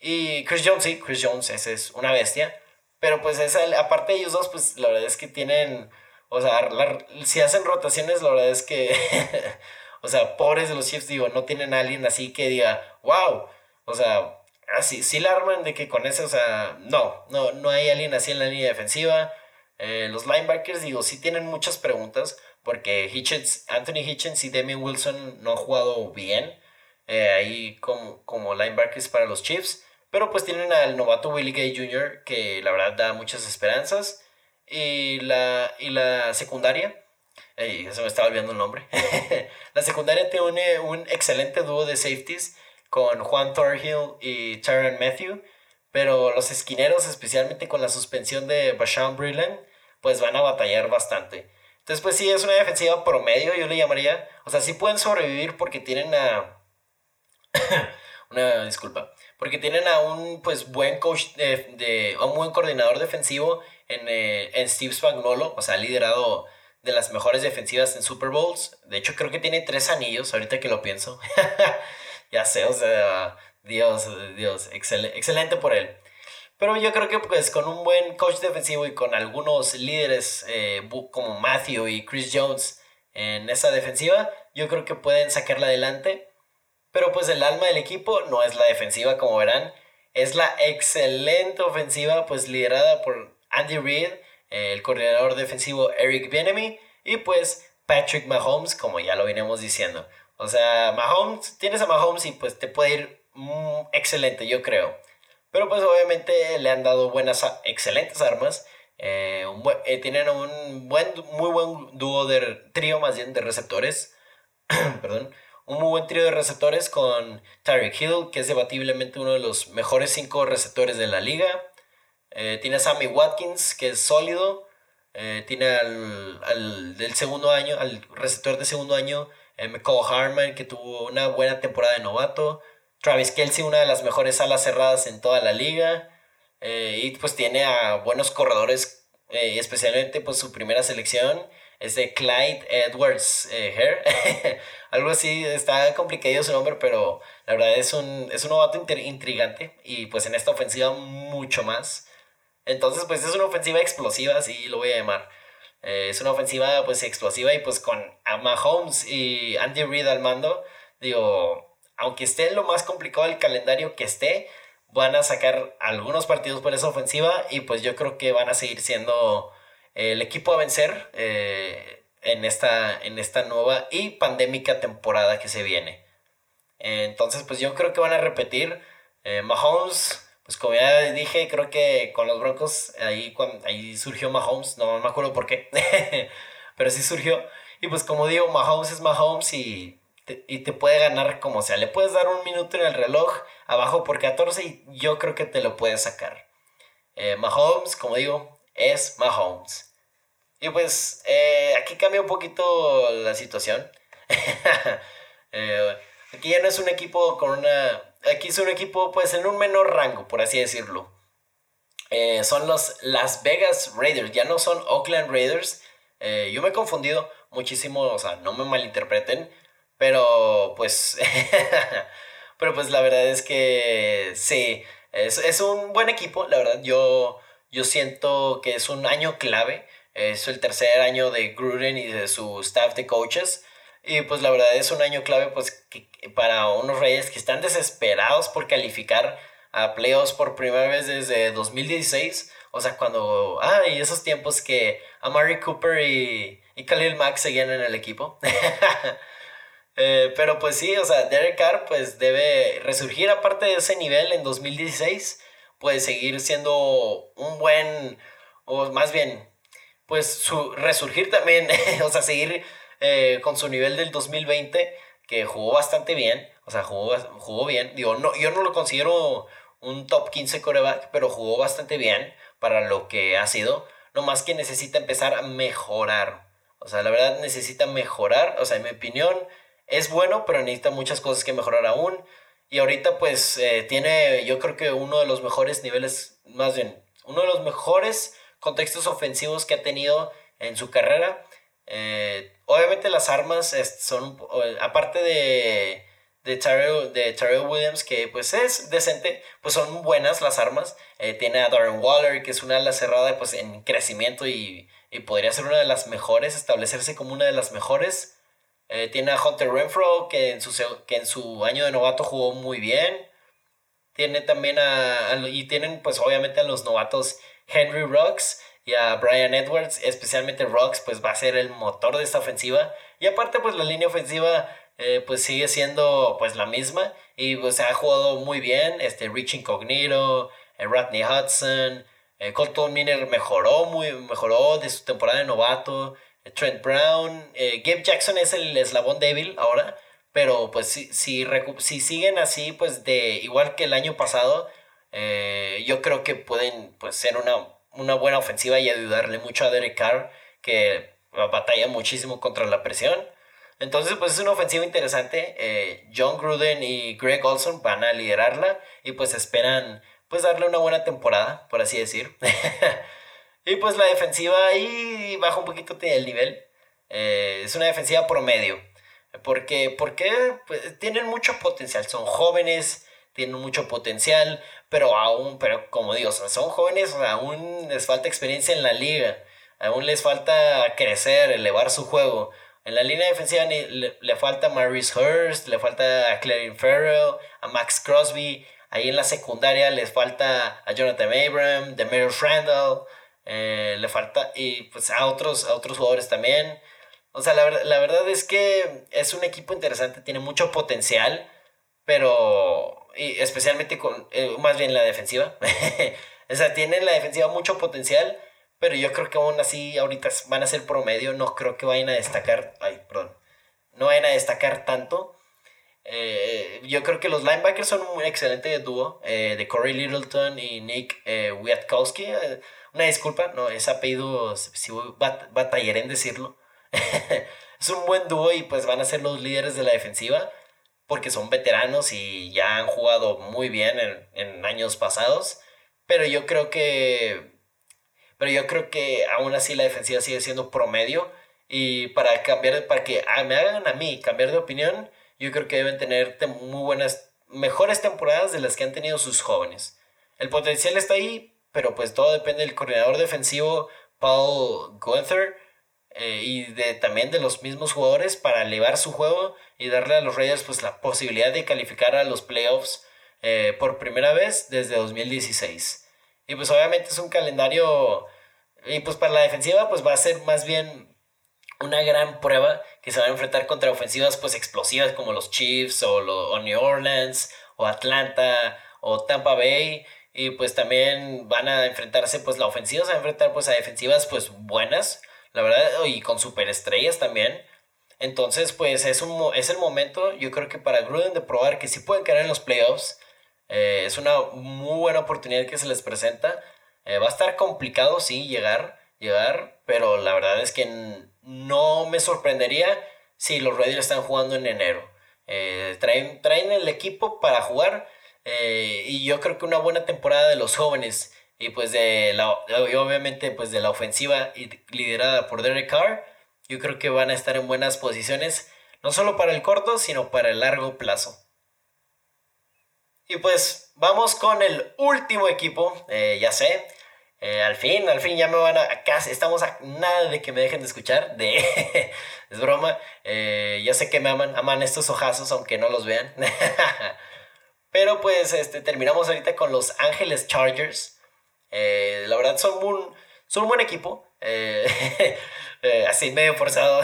Y Chris Jones, sí, Chris Jones, es una bestia, pero pues esa, aparte de ellos dos, pues la verdad es que tienen, o sea, si hacen rotaciones, la verdad es que O sea, pobres de los Chiefs, digo, no tienen alguien así que diga, wow. O sea, así, sí la arman de que con ese, o sea, no, no, no hay alguien así en la línea defensiva. Eh, los linebackers, digo, sí tienen muchas preguntas, porque Hitchens, Anthony Hitchens y Damian Wilson no han jugado bien eh, ahí como, como linebackers para los Chiefs. Pero pues tienen al novato Willie Gay Jr., que la verdad da muchas esperanzas. Y la, y la secundaria, se me estaba olvidando el nombre. la secundaria tiene un excelente dúo de safeties con Juan Thorhill y Tyron Matthew. Pero los esquineros, especialmente con la suspensión de Bashan Brilland, pues van a batallar bastante. Entonces, pues sí, es una defensiva promedio, yo le llamaría. O sea, sí pueden sobrevivir porque tienen a. una disculpa. Porque tienen a un pues buen coach de, un buen coordinador defensivo en, eh, en Steve Spagnuolo. O sea, ha liderado de las mejores defensivas en Super Bowls. De hecho, creo que tiene tres anillos, ahorita que lo pienso. ya sé, o sea, Dios, Dios, excelente por él. Pero yo creo que pues con un buen coach defensivo y con algunos líderes eh, como Matthew y Chris Jones en esa defensiva, yo creo que pueden sacarla adelante. Pero pues el alma del equipo no es la defensiva, como verán. Es la excelente ofensiva, pues liderada por Andy Reid, el coordinador defensivo Eric Bieniemy y pues Patrick Mahomes, como ya lo venimos diciendo. O sea, Mahomes, tienes a Mahomes y pues te puede ir mm, excelente, yo creo. Pero pues obviamente le han dado buenas, excelentes armas. Eh, eh, tienen un buen, muy buen dúo de trío, más bien de receptores. Perdón un muy buen trío de receptores con Tyreek Hill, que es debatiblemente uno de los mejores cinco receptores de la liga. Eh, tiene a Sammy Watkins, que es sólido. Eh, tiene al, del segundo año, al receptor de segundo año, McCall Harman, que tuvo una buena temporada de novato. Travis Kelsey, una de las mejores alas cerradas en toda la liga. y pues tiene a buenos corredores, especialmente pues su primera selección es de Clyde Edwards Hare. Algo así, está complicado su nombre, pero la verdad es un, es un novato intrigante y pues en esta ofensiva mucho más. Entonces pues es una ofensiva explosiva, así lo voy a llamar. Eh, es una ofensiva pues explosiva y pues con Mahomes y Andy Reid al mando, digo, aunque esté lo más complicado del calendario que esté, van a sacar algunos partidos por esa ofensiva y pues yo creo que van a seguir siendo el equipo a vencer eh, en, esta, en esta nueva y pandémica temporada que se viene. entonces, pues yo creo que van a repetir. Eh, Mahomes, pues como ya dije, creo que con los Broncos ahí, cuando, ahí surgió Mahomes, no, me acuerdo por qué, pero sí surgió. Y pues como digo, Mahomes es Mahomes y te, y te puede ganar como sea. Le puedes dar un minuto en el reloj abajo por 14 y yo creo que te lo puede sacar. Eh, Mahomes, como digo, es Mahomes. Y pues eh, aquí cambia un poquito la situación. Eh, aquí ya no es un equipo con una... Aquí es un equipo pues en un menor rango, por así decirlo. Eh, son los Las Vegas Raiders, ya no son Oakland Raiders. yo me he confundido muchísimo, o sea, no me malinterpreten, pero pues... pero pues la verdad es que sí, es, es un buen equipo, la verdad yo, yo siento que es un año clave es el tercer año de Gruden y de su staff de coaches. Y pues la verdad es un año clave pues para unos Reyes que están desesperados por calificar a playoffs por primera vez desde 2016. O sea, cuando... Ah, y esos tiempos que Amari Cooper y, y Khalil Mack seguían en el equipo. Eh, pero pues sí, o sea, Derek Carr pues debe resurgir aparte de ese nivel en 2016. Puede seguir siendo un buen... O más bien, pues su resurgir también, o sea, seguir eh, con su nivel del 2020, que jugó bastante bien, o sea, jugó, jugó bien. Digo, no, yo no lo considero un top 15 coreback, pero jugó bastante bien para lo que ha sido. No más que necesita empezar a mejorar. O sea, la verdad necesita mejorar. O sea, en mi opinión, es bueno, pero necesita muchas cosas que mejorar aún. Y ahorita pues eh, tiene, yo creo que uno de los mejores niveles, más bien, uno de los mejores contextos ofensivos que ha tenido en su carrera. Eh, obviamente las armas son, aparte de, de Terrell, de Williams, que pues es decente, pues son buenas las armas. Eh, tiene a Darren Waller, que es una ala cerrada pues en crecimiento y, podría ser una de las mejores, establecerse como una de las mejores. Eh, tiene a Hunter Renfro, que en, su, que en su año de novato jugó muy bien. Tiene también a, a, y tienen pues obviamente a los novatos Henry Rocks y a Brian Edwards, especialmente Rocks, pues va a ser el motor de esta ofensiva. Y aparte, pues la línea ofensiva eh, pues sigue siendo pues la misma y pues ha jugado muy bien. Este Rich Incognito, eh, Rodney Hudson, eh, Colton Miner mejoró, muy, mejoró de su temporada de novato. Trent Brown, Gabe Jackson es el eslabón débil ahora, pero pues si, si, si siguen así, pues de igual que el año pasado, eh, yo creo que pueden pues, ser una, una buena ofensiva y ayudarle mucho a Derek Carr, que batalla muchísimo contra la presión. Entonces, pues es una ofensiva interesante. Eh, John Gruden y Greg Olson van a liderarla y pues esperan pues darle una buena temporada, por así decir. y pues la defensiva ahí baja un poquito el nivel. Eh, es una defensiva promedio. Porque, porque pues, tienen mucho potencial. Son jóvenes, tienen mucho potencial pero aún, pero como digo, son jóvenes, aún les falta experiencia en la liga, aún les falta crecer, elevar su juego. En la línea defensiva le, falta a Maurice Hurst, le falta a Clarence Farrell, a Max Crosby. Ahí en la secundaria les falta a Jonathan Abram, Demarius Randall, eh, le falta y pues a otros, a otros jugadores también. O sea, la, la verdad es que es un equipo interesante, tiene mucho potencial, pero y especialmente con, eh, más bien la defensiva. o sea, tiene la defensiva mucho potencial, pero yo creo que aún así ahorita van a ser promedio, no creo que vayan a destacar, ay, perdón, no vayan a destacar tanto. Eh, yo creo que los linebackers son un excelente dúo eh, de Corey Littleton y Nick eh, Wiatkowski. una disculpa, no, ese apellido, si batallaré en decirlo. es un buen dúo y pues van a ser los líderes de la defensiva porque son veteranos y ya han jugado muy bien en, en años pasados. Pero yo creo que pero yo creo que aún así la defensiva sigue siendo promedio. Y para cambiar, para que me hagan a mí cambiar de opinión, yo creo que deben tener muy buenas, mejores temporadas de las que han tenido sus jóvenes. El potencial está ahí, pero pues todo depende del coordinador defensivo Paul Gunther eh, y de, también de los mismos jugadores para elevar su juego y darle a los Raiders pues la posibilidad de calificar a los playoffs eh, por primera vez desde 2016. Y pues obviamente es un calendario, y pues para la defensiva pues va a ser más bien una gran prueba que se van a enfrentar contra ofensivas pues explosivas como los Chiefs o, o New Orleans o Atlanta o Tampa Bay y pues también van a enfrentarse pues la ofensiva se a enfrentar pues a defensivas pues buenas la verdad y con superestrellas también entonces pues es, un, es el momento yo creo que para Gruden de probar que sí pueden quedar en los playoffs eh, es una muy buena oportunidad que se les presenta. Eh, va a estar complicado, sí, llegar, llegar, pero la verdad es que no me sorprendería si los Raiders están jugando en enero. Eh, traen, traen el equipo para jugar y yo creo que una buena temporada de los jóvenes y pues de la, obviamente pues de la ofensiva liderada por Derek Carr, yo creo que van a estar en buenas posiciones, no solo para el corto, sino para el largo plazo. Y pues vamos con el último equipo, eh, ya sé. Eh, al fin, al fin ya me van a, estamos a nada de que me dejen de escuchar, de, es broma, eh, ya sé que me aman, aman estos ojazos aunque no los vean, pero pues este, terminamos ahorita con los Ángeles Chargers, la verdad son un, son un buen equipo, así medio forzado,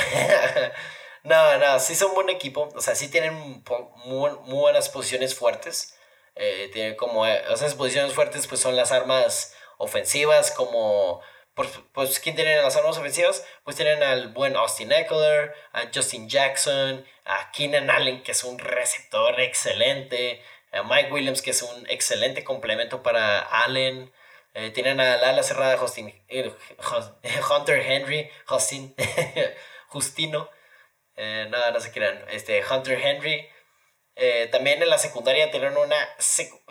no, no, sí son buen equipo, o sea, sí tienen muy, buenas posiciones fuertes, eh, tiene como eh, esas posiciones fuertes pues son las armas ofensivas como pues, pues ¿quién tiene las armas ofensivas? Pues tienen al buen Austin Eckler, a Justin Jackson, a Keenan Allen que es un receptor excelente, a Mike Williams que es un excelente complemento para Allen, eh, tienen al ala cerrada Justin, Hunter Henry, Justin, Justino, nada, no, no se crean, este, Hunter Henry, eh, también en la secundaria tienen una...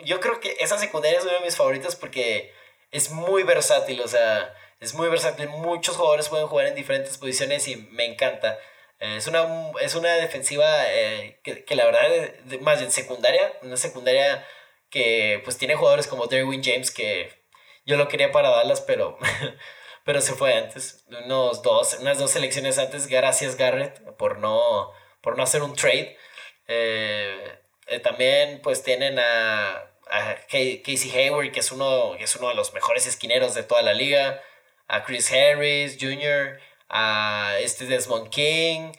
Yo creo que esa secundaria es uno de mis favoritos porque es muy versátil, o sea, es muy versátil. Muchos jugadores pueden jugar en diferentes posiciones y me encanta. Eh, es, una, es una defensiva eh, que, que, la verdad, más bien secundaria, una secundaria que pues tiene jugadores como Derwin James que yo lo quería para Dallas, pero, pero se fue antes, unos dos, unas dos selecciones antes, gracias Garrett por no, por no hacer un trade. Eh, eh, también pues tienen a, a Casey Hayward, que es, uno, que es uno de los mejores esquineros de toda la liga, a Chris Harris Jr., a este Desmond King,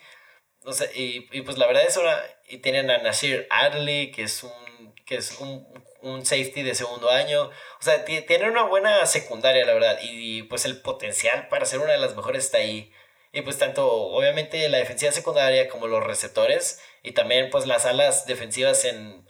y, y, pues la verdad es una, y tienen a Nasir Adley, que es un, que es un, un safety de segundo año, o sea, tienen una buena secundaria, la verdad, y pues el potencial para ser una de las mejores está ahí. Y pues tanto, obviamente, la defensiva secundaria como los receptores y también pues las alas defensivas en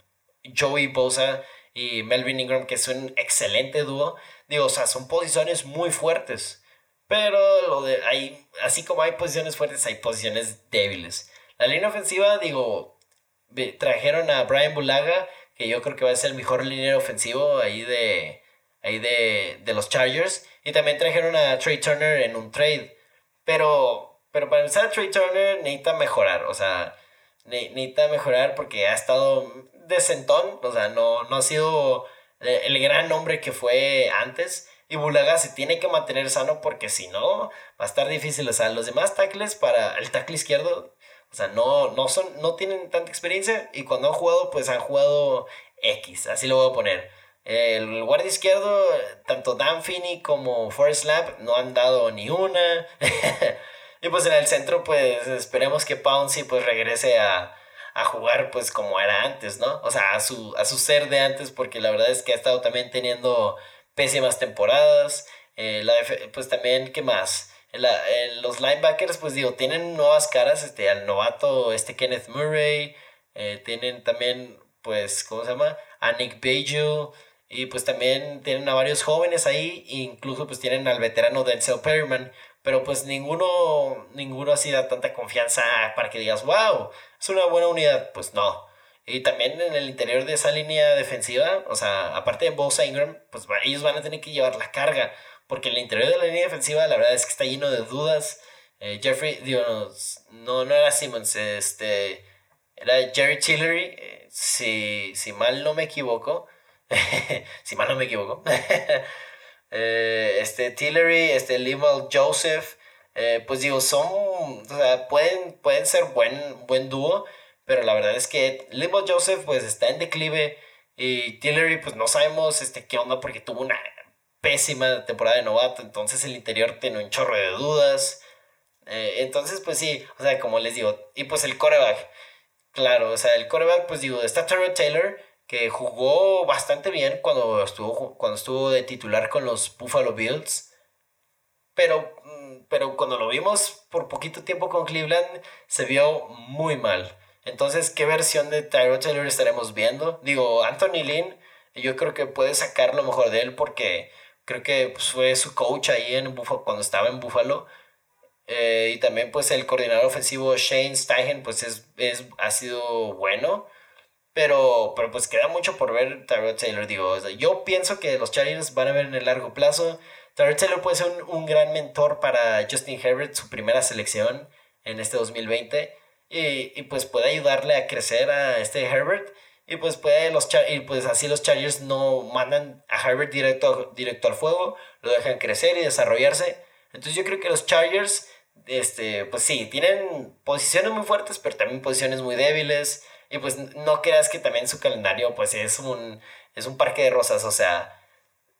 Joey Bosa y Melvin Ingram, que es un excelente dúo. Digo, o sea, son posiciones muy fuertes. Pero lo de hay, así como hay posiciones fuertes, hay posiciones débiles. La línea ofensiva, digo, trajeron a Brian Bulaga, que yo creo que va a ser el mejor línea ofensivo ahí de, ahí de, de los Chargers. Y también trajeron a Trey Turner en un trade. Pero, pero para empezar, Trey Turner necesita mejorar. O sea, necesita mejorar porque ha estado decentón. O sea, no, no ha sido el gran nombre que fue antes. Y Bulaga se tiene que mantener sano porque si no, va a estar difícil. O sea, los demás tackles para el tackle izquierdo, o sea, no, no, son, no tienen tanta experiencia. Y cuando han jugado, pues han jugado X, así lo voy a poner. El guardia izquierdo, tanto Dan Finney como Forrest Lamp no han dado ni una. y pues en el centro, pues esperemos que Pouncy pues regrese a, a, jugar pues como era antes, ¿no? O sea, a su, a su ser de antes, porque la verdad es que ha estado también teniendo pésimas temporadas. Eh, la pues también, ¿qué más? Los linebackers, pues digo, tienen nuevas caras, este, al novato, este Kenneth Murray, eh, tienen también, pues, ¿cómo se llama? A Nick Bajou, y pues también tienen a varios jóvenes ahí, incluso pues tienen al veterano Denzel Perryman, pero pues ninguno, ninguno así da tanta confianza para que digas, wow, es una buena unidad, pues no. Y también en el interior de esa línea defensiva, o sea, aparte de Bosa Ingram, pues ellos van a tener que llevar la carga, porque el interior de la línea defensiva la verdad es que está lleno de dudas. Eh, Jeffrey, digo, no, no era Simmons, este, era Jerry Tillery, eh, si, si mal no me equivoco. si mal no me equivoco. Eh, este Tillery, este Limal Joseph, eh, pues digo, son, o sea, pueden, pueden ser buen, buen dúo, pero la verdad es que Limal Joseph pues está en declive y Tillery pues no sabemos este, qué onda porque tuvo una pésima temporada de novato, entonces el interior tiene un chorro de dudas. Eh, entonces, pues sí, o sea, como les digo, y pues el coreback, claro, o sea, el coreback, pues digo, está Terry Taylor, que jugó bastante bien cuando estuvo, cuando estuvo de titular con los Buffalo Bills. Pero, mm, pero cuando lo vimos por poquito tiempo con Cleveland, se vio muy mal. Entonces, ¿qué versión de Tyrod Taylor estaremos viendo? Digo, Anthony Lynn, yo creo que puede sacar lo mejor de él porque creo que pues, fue su coach ahí en Buffalo, cuando estaba en Buffalo. Eh, y también pues el coordinador ofensivo Shane Steichen pues es, es, ha sido bueno. Pero, pero pues queda mucho por ver Tyrod Taylor. Digo, yo pienso que los Chargers van a ver en el largo plazo. Tyrod Taylor puede ser un, gran mentor para Justin Herbert, su primera selección en este 2020. Y, y, pues puede ayudarle a crecer a este Herbert. Y pues, puede los y pues así los Chargers no mandan a Herbert directo, directo al fuego, lo dejan crecer y desarrollarse. Entonces yo creo que los Chargers, este, pues sí, tienen posiciones muy fuertes, pero también posiciones muy débiles. Y pues no creas que también su calendario pues es un, es un parque de rosas, o sea,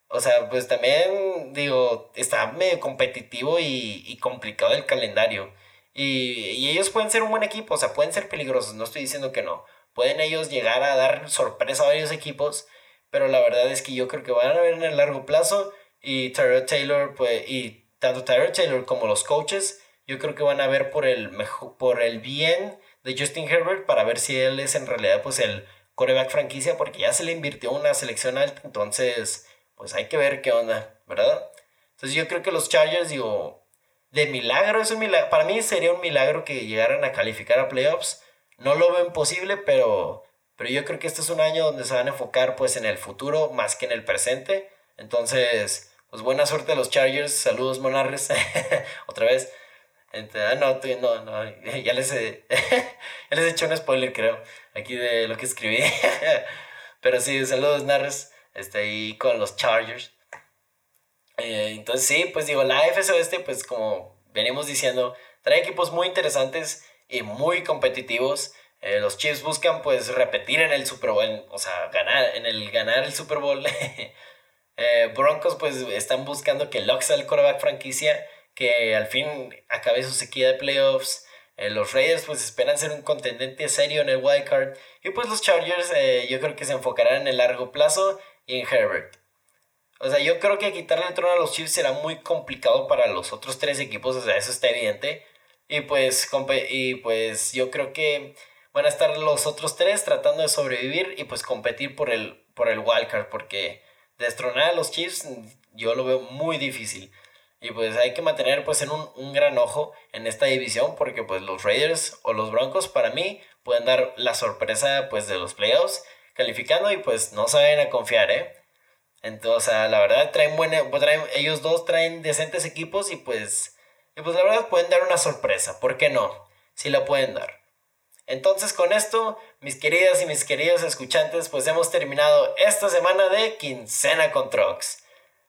o sea, pues también digo, está medio competitivo y, complicado el calendario. Y, y, ellos pueden ser un buen equipo, o sea, pueden ser peligrosos, no estoy diciendo que no. Pueden ellos llegar a dar sorpresa a varios equipos, pero la verdad es que yo creo que van a ver en el largo plazo y Tyrod Taylor, pues, y tanto Tyrod Taylor como los coaches, yo creo que van a ver por el, mejor, por el bien de Justin Herbert para ver si él es en realidad pues el coreback franquicia porque ya se le invirtió una selección alta, entonces pues hay que ver qué onda, ¿verdad? Entonces yo creo que los Chargers, digo, de milagro, es un milagro, para mí sería un milagro que llegaran a calificar a playoffs, no lo veo imposible, pero, pero yo creo que este es un año donde se van a enfocar pues en el futuro más que en el presente, entonces pues buena suerte a los Chargers, saludos Monarres, otra vez. Ah, no, no, no, ya les, he, ya les he hecho un spoiler, creo, aquí de lo que escribí. Pero sí, saludos, Narres, está ahí con los Chargers. Eh, entonces, sí, pues digo, la AFC Oeste, pues como venimos diciendo, trae equipos muy interesantes y muy competitivos. Eh, los Chiefs buscan, pues, repetir en el Super Bowl, o sea, ganar, en el ganar el Super Bowl. Eh, Broncos, pues, están buscando que Locke sea el quarterback franquicia que al fin acabe su sequía de playoffs. Los Raiders pues esperan ser un contendente serio en el wildcard. Y pues los Chargers yo creo que se enfocarán en el largo plazo y en Herbert. O sea, yo creo que quitarle el trono a los Chiefs será muy complicado para los otros tres equipos, o sea, eso está evidente. Y pues, y pues yo creo que van a estar los otros tres tratando de sobrevivir y pues competir por el, por el wildcard, porque destronar a los Chiefs yo lo veo muy difícil. Y pues hay que mantener pues en un, un, gran ojo en esta división porque pues los Raiders o los Broncos para mí pueden dar la sorpresa pues de los playoffs calificando y pues no saben a confiar, ¿eh? Entonces, la verdad traen buena, pues, traen, ellos dos traen decentes equipos y pues, y pues la verdad pueden dar una sorpresa, ¿por qué no? Si la pueden dar. Entonces con esto, mis queridas y mis queridos escuchantes, pues hemos terminado esta semana de Quincena con Trucks.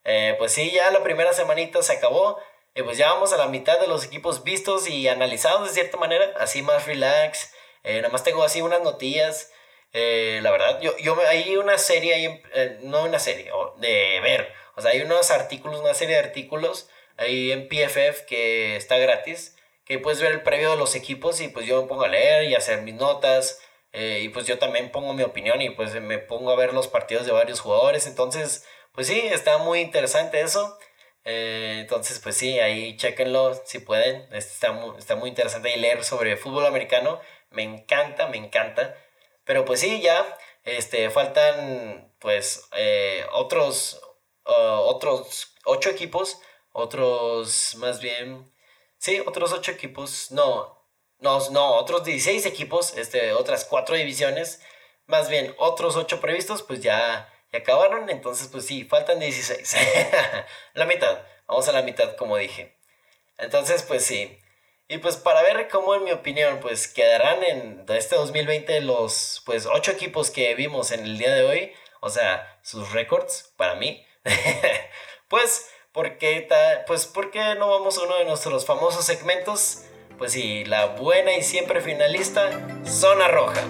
Eh, pues sí, ya la primera semanita se acabó. Y pues ya vamos a la mitad de los equipos vistos y analizados de cierta manera, así más relax. Eh, nada más tengo así unas notillas. Eh, la verdad, yo, yo hay una serie, ahí, eh, no una serie, de ver. O sea, hay unos artículos, una serie de artículos ahí en PFF que está gratis, que puedes ver el previo de los equipos y pues yo me pongo a leer y hacer mis notas. y pues yo también pongo mi opinión y pues me pongo a ver los partidos de varios jugadores. Entonces, pues sí, está muy interesante eso. Eh, entonces, pues sí, ahí chequenlo si pueden. Está muy, está muy interesante y leer sobre fútbol americano. Me encanta, me encanta. Pero pues sí, ya este, faltan pues eh, otros, otros ocho equipos. Otros, más bien, sí, otros ocho equipos. No, no, no, otros 16 equipos, este, otras cuatro divisiones. Más bien, otros ocho previstos, pues ya acabaron, entonces pues sí, faltan 16. la mitad, vamos a la mitad como dije. Entonces pues sí. Y pues para ver cómo en mi opinión pues quedarán en este 2020 los pues 8 equipos que vimos en el día de hoy, o sea, sus récords para mí. pues porque pues porque no vamos a uno de nuestros famosos segmentos? Pues sí, la buena y siempre finalista, Zona Roja.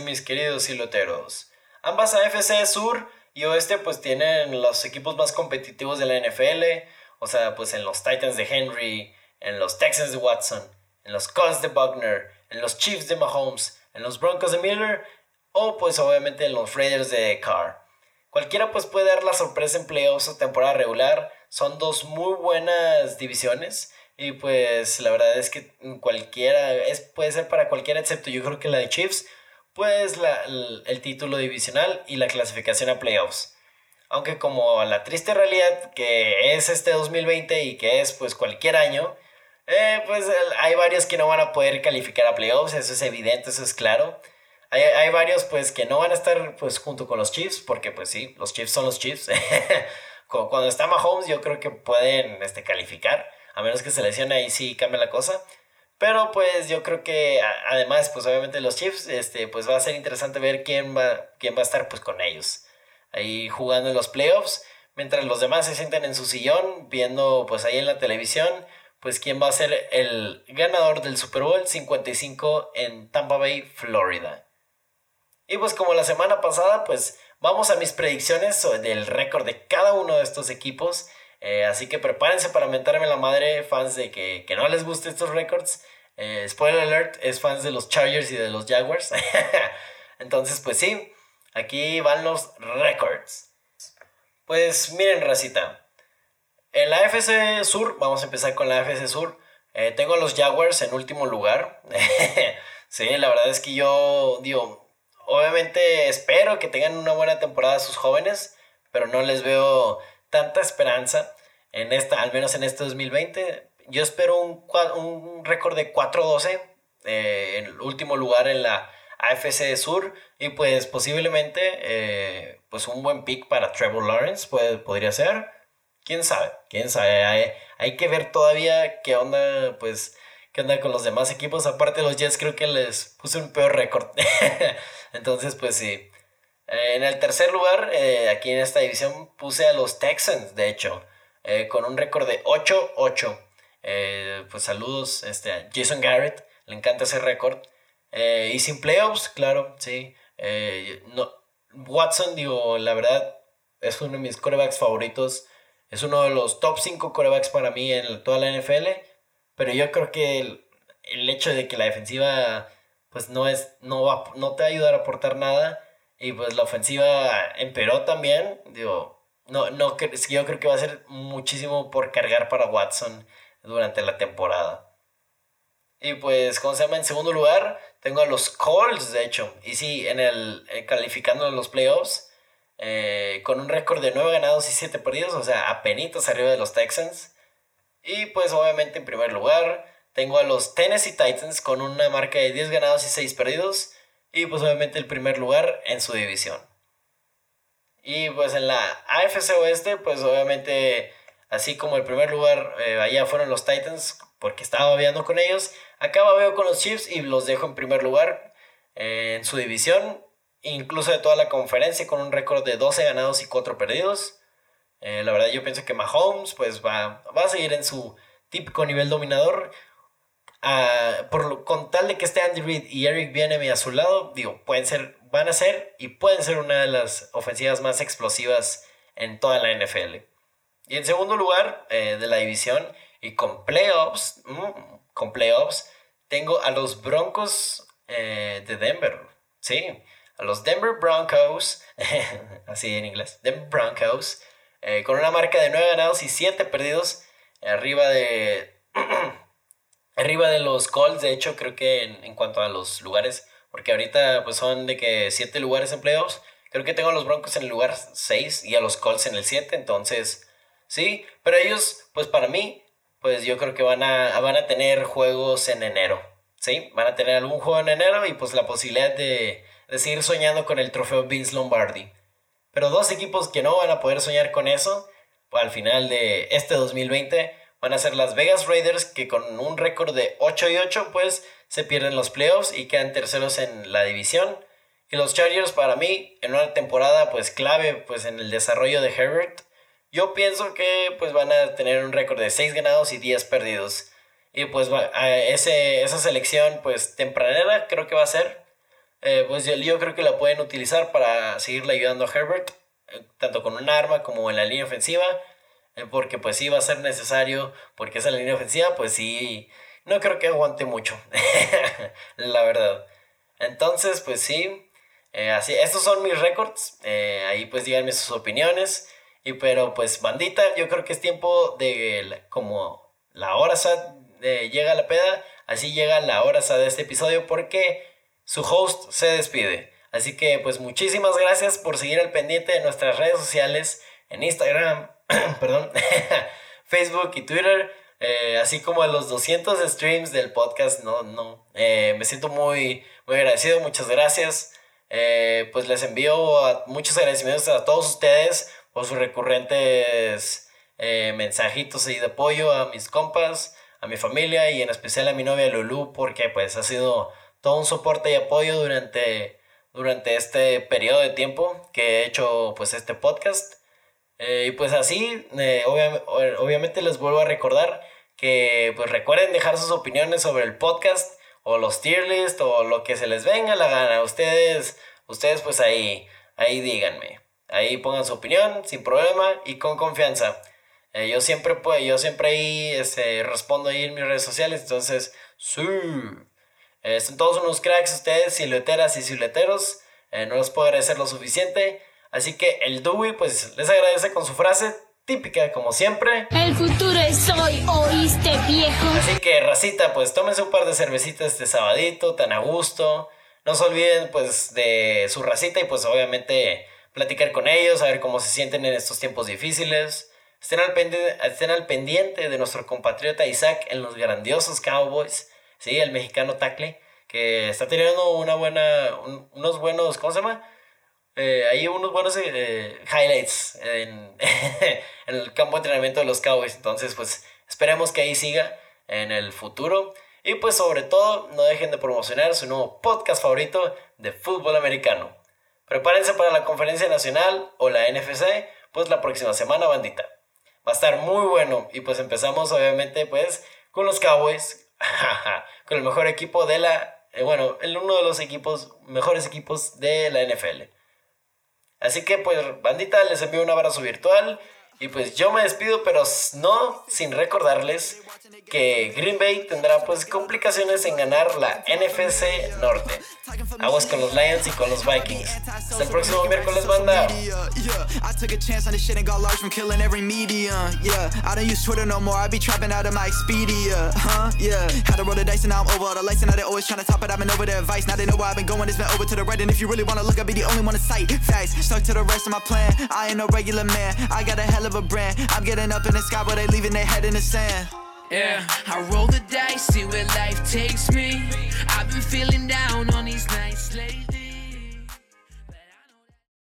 Mis queridos silueteros. Ambas AFC Sur y Oeste pues tienen los equipos más competitivos de la NFL. O sea, pues en los Titans de Henry, en los Texans de Watson, en los Colts de Buckner, en los Chiefs de Mahomes, en los Broncos de Miller o pues obviamente en los Raiders de Carr. Cualquiera pues puede dar la sorpresa en playoffs o temporada regular. Son dos muy buenas divisiones. Y pues la verdad es que cualquiera, es, puede ser para cualquiera, excepto yo creo que la de Chiefs, pues la, el, título divisional y la clasificación a playoffs. Aunque como la triste realidad que es este 2020 y que es pues cualquier año, eh, pues hay varios que no van a poder calificar a playoffs, eso es evidente, eso es claro. Hay, hay, varios pues que no van a estar pues junto con los Chiefs, porque pues sí, los Chiefs son los Chiefs. Cuando está Mahomes yo creo que pueden este, calificar a menos que se lesione ahí sí cambia la cosa. Pero pues yo creo que además, pues obviamente los Chiefs, este, pues va a ser interesante ver quién va, quién va a estar pues con ellos. Ahí jugando en los playoffs, mientras los demás se sienten en su sillón, viendo pues ahí en la televisión, pues quién va a ser el ganador del Super Bowl 55 en Tampa Bay, Florida. Y pues como la semana pasada, pues vamos a mis predicciones del récord de cada uno de estos equipos. Eh, así que prepárense para mentarme la madre, fans de que, no les guste estos récords. Eh, spoiler alert, es fans de los Chargers y de los Jaguars. Entonces, pues sí, aquí van los récords. Pues miren, racita. En la FC Sur, vamos a empezar con la FC Sur. Eh, tengo a los Jaguars en último lugar. sí, la verdad es que yo digo, obviamente espero que tengan una buena temporada sus jóvenes, pero no les veo tanta esperanza en esta, al menos en este 2020. Yo espero un, un récord de 4-12, eh, en el último lugar en la AFC Sur y pues posiblemente eh, pues un buen pick para Trevor Lawrence puede, podría ser. ¿Quién sabe? ¿Quién sabe? Hay, que ver todavía qué onda, pues, qué onda con los demás equipos. Aparte los Jets creo que les puse un peor récord. Entonces, pues sí. Eh, en el tercer lugar, aquí en esta división, puse a los Texans, de hecho, con un récord de 8-8. Pues saludos este, a Jason Garrett, le encanta ese récord. y sin playoffs, claro, sí. no, Watson, digo, la verdad, es uno de mis corebacks favoritos. Es uno de los top 5 corebacks para mí en toda la NFL. Pero yo creo que el, el hecho de que la defensiva pues no, es, no, va, no te va a ayudar a aportar nada y pues la ofensiva emperó también. Digo, no, no, yo creo que va a ser muchísimo por cargar para Watson durante la temporada. Y pues, ¿cómo se llama? En segundo lugar, tengo a los Colts, de hecho. Y sí, en el, calificando en los playoffs, eh, con un récord de 9 ganados y 7 perdidos, o sea, apenitas arriba de los Texans. Y pues obviamente en primer lugar tengo a los Tennessee Titans con una marca de 10 ganados y 6 perdidos. Y pues obviamente el primer lugar en su división. Y pues en la AFC Oeste, pues obviamente así como el primer lugar eh, allá fueron los Titans, porque estaba viendo con ellos, acá veo con los Chiefs y los dejo en primer lugar eh, en su división, incluso de toda la conferencia con un récord de 12 ganados y 4 perdidos. Eh, la verdad yo pienso que Mahomes pues va, va a seguir en su típico nivel dominador. Ah, por, con tal de que esté Andy Reid y Eric Bieniemy a su lado, digo, pueden ser, van a ser y pueden ser una de las ofensivas más explosivas en toda la NFL. Y en segundo lugar eh, de la división y con playoffs, mm, con playoffs, tengo a los Broncos eh, de Denver. Sí, a los Denver Broncos, así en inglés, Denver Broncos, eh, con una marca de 9 ganados y 7 perdidos, arriba de, arriba de los Colts, de hecho creo que en, cuanto a los lugares, porque ahorita pues son de que 7 lugares en playoffs, creo que tengo a los Broncos en el lugar 6 y a los Colts en el 7, entonces sí, pero ellos pues para mí, pues yo creo que van a, van a tener juegos en enero, ¿sí? Van a tener algún juego en enero y pues la posibilidad de, de seguir soñando con el trofeo Vince Lombardi. Pero dos equipos que no van a poder soñar con eso al final de este 2020 van a ser las Vegas Raiders que con un récord de 8 y 8 pues se pierden los playoffs y quedan terceros en la división. Y los Chargers para mí en una temporada pues clave pues en el desarrollo de Herbert. Yo pienso que pues van a tener un récord de 6 ganados y 10 perdidos. Y pues ese, esa selección pues tempranera creo que va a ser eh, pues yo, creo que la pueden utilizar para seguirle ayudando a Herbert, eh, tanto con un arma como en la línea ofensiva, eh, porque pues sí va a ser necesario, porque esa línea ofensiva pues sí, no creo que aguante mucho, la verdad. Entonces pues sí, así, estos son mis récords, ahí pues díganme sus opiniones, y pero pues bandita, yo creo que es tiempo de como la hora llega la peda, así llega la hora de este episodio, porque su host se despide. Así que pues muchísimas gracias por seguir al pendiente de nuestras redes sociales en Instagram, perdón, Facebook y Twitter, eh, así como a los 200 streams del podcast. No, no, eh, me siento muy, muy agradecido, muchas gracias. Eh, pues les envío muchos agradecimientos a todos ustedes por sus recurrentes mensajitos y de apoyo a mis compas, a mi familia y en especial a mi novia Lulu porque pues ha sido todo un soporte y apoyo durante, durante este periodo de tiempo que he hecho pues este podcast. Eh, y pues así, eh, obviamente les vuelvo a recordar que pues recuerden dejar sus opiniones sobre el podcast o los tier list o lo que se les venga la gana. Ustedes, ustedes pues ahí, ahí díganme. Ahí pongan su opinión sin problema y con confianza. Eh, yo siempre pues, yo siempre ahí este, respondo ahí en mis redes sociales, entonces, sí. Eh, son todos unos cracks ustedes, silueteras y silueteros. Eh, no les puedo agradecer lo suficiente. Así que el Dewey pues les agradece con su frase típica como siempre. El futuro es hoy, oíste viejo. Así que racita, pues tómense un par de cervecitas este sabadito, tan a gusto. No se olviden pues de su racita y pues obviamente platicar con ellos, a ver cómo se sienten en estos tiempos difíciles. Estén al, pendiente, estén al pendiente de nuestro compatriota Isaac en los grandiosos Cowboys. Sí, el mexicano Tacle, que está teniendo una buena, unos buenos, ¿cómo se llama? Eh, hay unos buenos eh, highlights en, en, el campo de entrenamiento de los Cowboys. Entonces, pues esperemos que ahí siga en el futuro. Y pues sobre todo, no dejen de promocionar su nuevo podcast favorito de fútbol americano. Prepárense para la conferencia nacional o la NFC, pues la próxima semana, bandita. Va a estar muy bueno. Y pues empezamos obviamente pues con los Cowboys, con el mejor equipo de la, eh, bueno, el uno de los equipos, mejores equipos de la NFL. Así que pues, bandita, les envío un abrazo virtual Y pues yo me despido, pero no sin recordarles que Green Bay tendrá pues complicaciones en ganar la NFC Norte. Aguas con los Lions y con los Vikings. Hasta el próximo miércoles, banda. Chance and Twitter no I'm always trying to top it. I've been over their advice. Now they know where I've been going. It's been over to the right. And if you really wanna look, I'll be the only one to sight. Facts, stuck to the rest of my plan. I ain't no regular man. I got a hell of a brand. I'm getting up in the sky, but they leaving their head in the sand. Yeah, I roll the dice, see where life takes me. I've been feeling down on these nights lately.